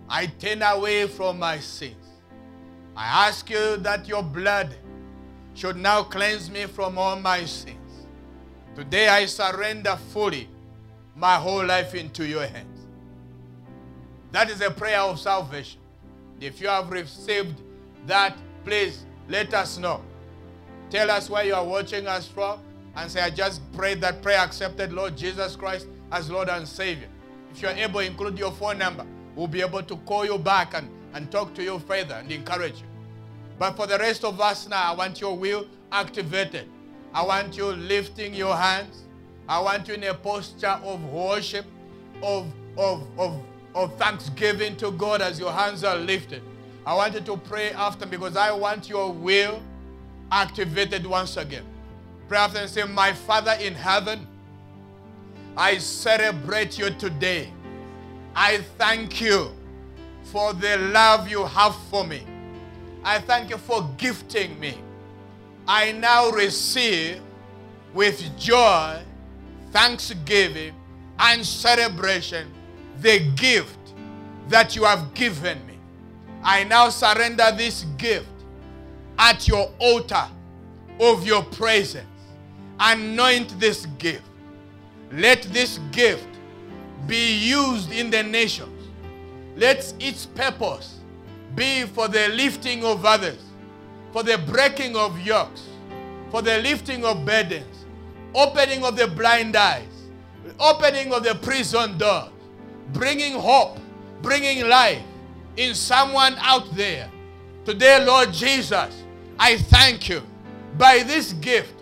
I turn away from my sins. I ask you that your blood should now cleanse me from all my sins. Today I surrender fully my whole life into your hands. That is a prayer of salvation. If you have received that, please let us know. Tell us where you are watching us from and say, I just prayed that prayer accepted Lord Jesus Christ as Lord and Savior. If you are able, include your phone number. We'll be able to call you back and, and talk to you further and encourage you. But for the rest of us now, I want your will activated. I want you lifting your hands. I want you in a posture of worship, of, of, of, of thanksgiving to God as your hands are lifted. I want you to pray after because I want your will activated once again. Pray after and say, My Father in heaven, I celebrate you today. I thank you for the love you have for me. I thank you for gifting me. I now receive with joy, thanksgiving, and celebration the gift that you have given me. I now surrender this gift at your altar of your presence. Anoint this gift. Let this gift be used in the nations. Let its purpose be for the lifting of others, for the breaking of yokes, for the lifting of burdens, opening of the blind eyes, opening of the prison doors, bringing hope, bringing life in someone out there. Today, Lord Jesus, I thank you. By this gift,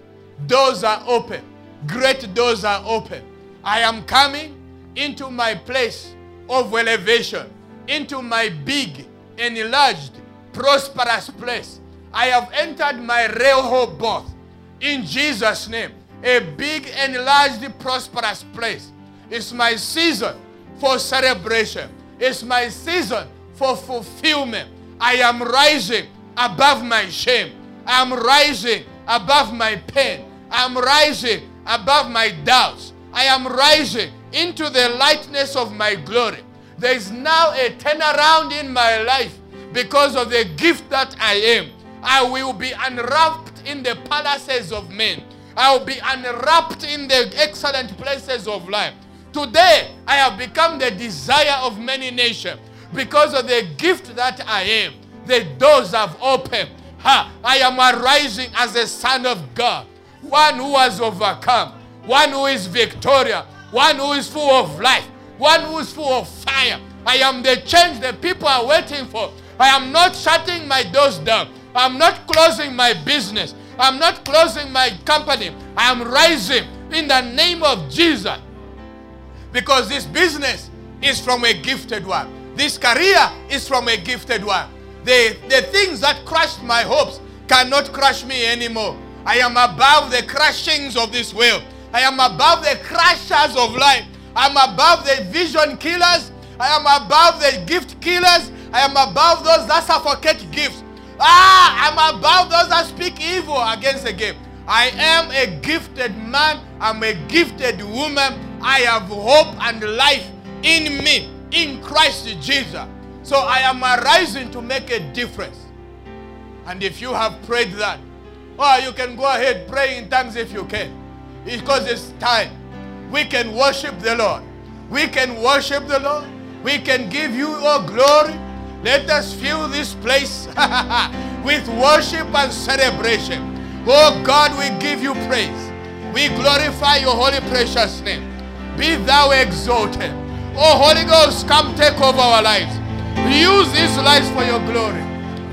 doors are open. Great doors are open. I am coming into my place of elevation, into my big, enlarged, prosperous place. I have entered my Rehoboth in Jesus' name. A big, enlarged, prosperous place. It's my season for celebration. It's my season for fulfillment. I am rising above my shame. I am rising above my pain. I am rising above my doubts. I am rising into the lightness of my glory. There is now a turnaround in my life because of the gift that I am. I will be unwrapped in the palaces of men. I will be unwrapped in the excellent places of life. Today, I have become the desire of many nations because of the gift that I am. The doors have opened. Ha, I am arising as a son of God, one who has overcome, one who is victorious, one who is full of life, one who is full of fire. I am the change the people are waiting for. I am not shutting my doors down. I'm not closing my business. I'm not closing my company. I am rising in the name of Jesus. Because this business is from a gifted one. This career is from a gifted one. The, the things that crushed my hopes cannot crush me anymore. I am above the crushings of this world. I am above the crushers of life. I am above the vision killers. I am above the gift killers. I am above those that suffocate gifts. Ah, I'm above those that speak evil against the gift. I am a gifted man. I'm a gifted woman. I have hope and life in me, in Christ Jesus. So I am arising to make a difference. And if you have prayed that, oh, you can go ahead, pray in tongues if you can. Because it's time. We can worship the Lord. We can worship the Lord. We can give you all glory. Let us fill this place with worship and celebration. Oh God, we give you praise. We glorify your holy precious name. Be thou exalted. Oh Holy Ghost, come take over our lives. Use these lives for your glory.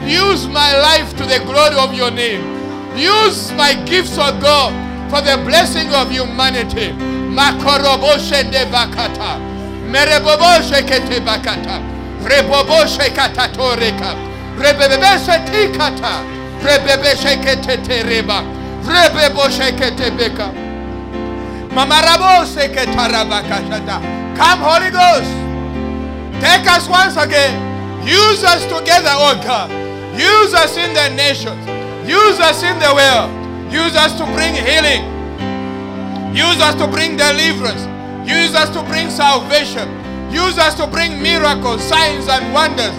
Use my life to the glory of your name. Use my gifts, oh God, for the blessing of humanity. Makoroboshe de bakata. Mereboboshe kete bakata. Reboboshe katatoreka. Rebebeshe tikata. Rebebeshe kete tereba. Rebeboshe kete beka. Mamarabose ketarabakashata. Come, Holy Ghost. Take us once again. Use us together, oh God. Use us in the nations. Use us in the world. Use us to bring healing. Use us to bring deliverance. Use us to bring salvation. Use us to bring miracles, signs, and wonders.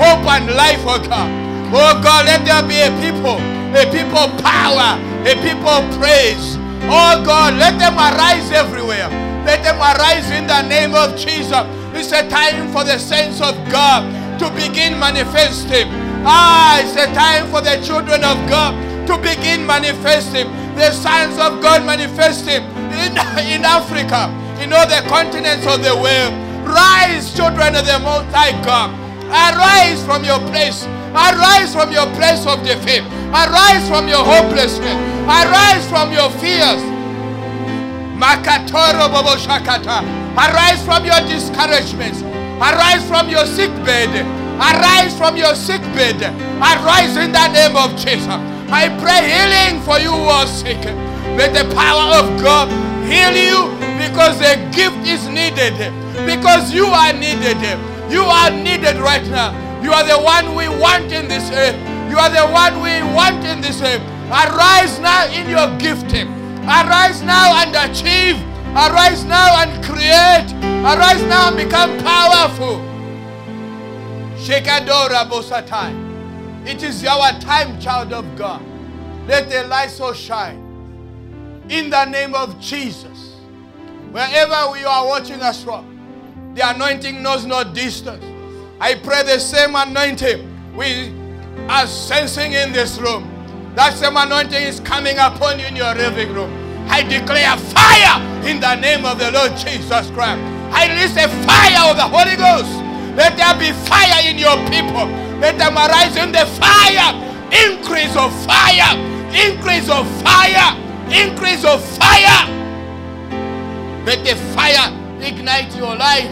Hope and life, oh God. Oh God, let there be a people, a people power, a people praise. Oh God, let them arise everywhere. Let them arise in the name of Jesus. It's a time for the saints of God to begin manifesting. Ah, it's a time for the children of God to begin manifesting. The signs of God manifesting in, in Africa, in all the continents of the world. Rise, children of the Most High God. Arise from your place. Arise from your place of defeat. Arise from your hopelessness. Arise from your fears. Makatoro Bobo Shakata. Arise from your discouragements. Arise from your sick bed. Arise from your sick bed. Arise in the name of Jesus. I pray healing for you who are sick. May the power of God heal you because the gift is needed. Because you are needed. You are needed right now. You are the one we want in this earth. You are the one we want in this earth. Arise now in your gifting. Arise now and achieve. Arise now and create. Arise now and become powerful. Shekadora Bosatai. It is our time, child of God. Let the light so shine. In the name of Jesus. Wherever we are watching us from, the anointing knows no distance. I pray the same anointing we are sensing in this room. That same anointing is coming upon you in your living room. I declare fire in the name of the Lord Jesus Christ. I release a fire of the Holy Ghost. Let there be fire in your people. Let them arise in the fire. Increase of fire. Increase of fire. Increase of fire. Let the fire ignite your life.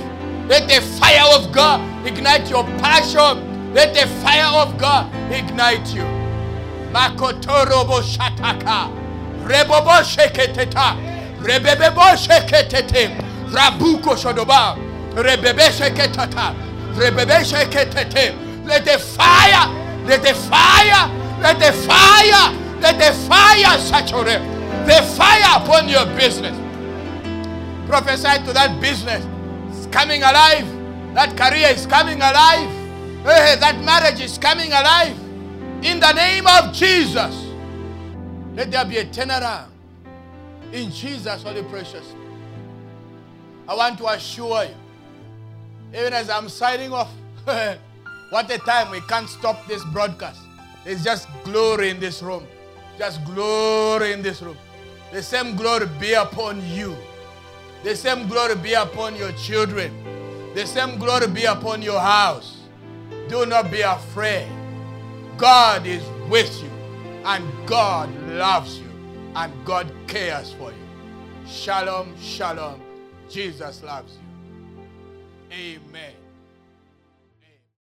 Let the fire of God ignite your passion. Let the fire of God ignite you. Makotorobo shataka. Rebobo sheketeta. Rebebebo sheketete. Rabuko shodoba. Rebebe sheketata. Rebebe sheketete. Let the fire, let the fire, let the fire, let the fire saturate. The fire upon your business. Prophesy to that business. It's coming alive. That career is coming alive. Hey, that marriage is coming alive. In the name of Jesus. Let there be a turnaround. In Jesus' holy precious. I want to assure you, even as I'm signing off, what a time we can't stop this broadcast. There's just glory in this room. Just glory in this room. The same glory be upon you. The same glory be upon your children. The same glory be upon your house. Do not be afraid. God is with you, and God loves you, and God cares for you. Shalom, shalom. Jesus loves you. Amen.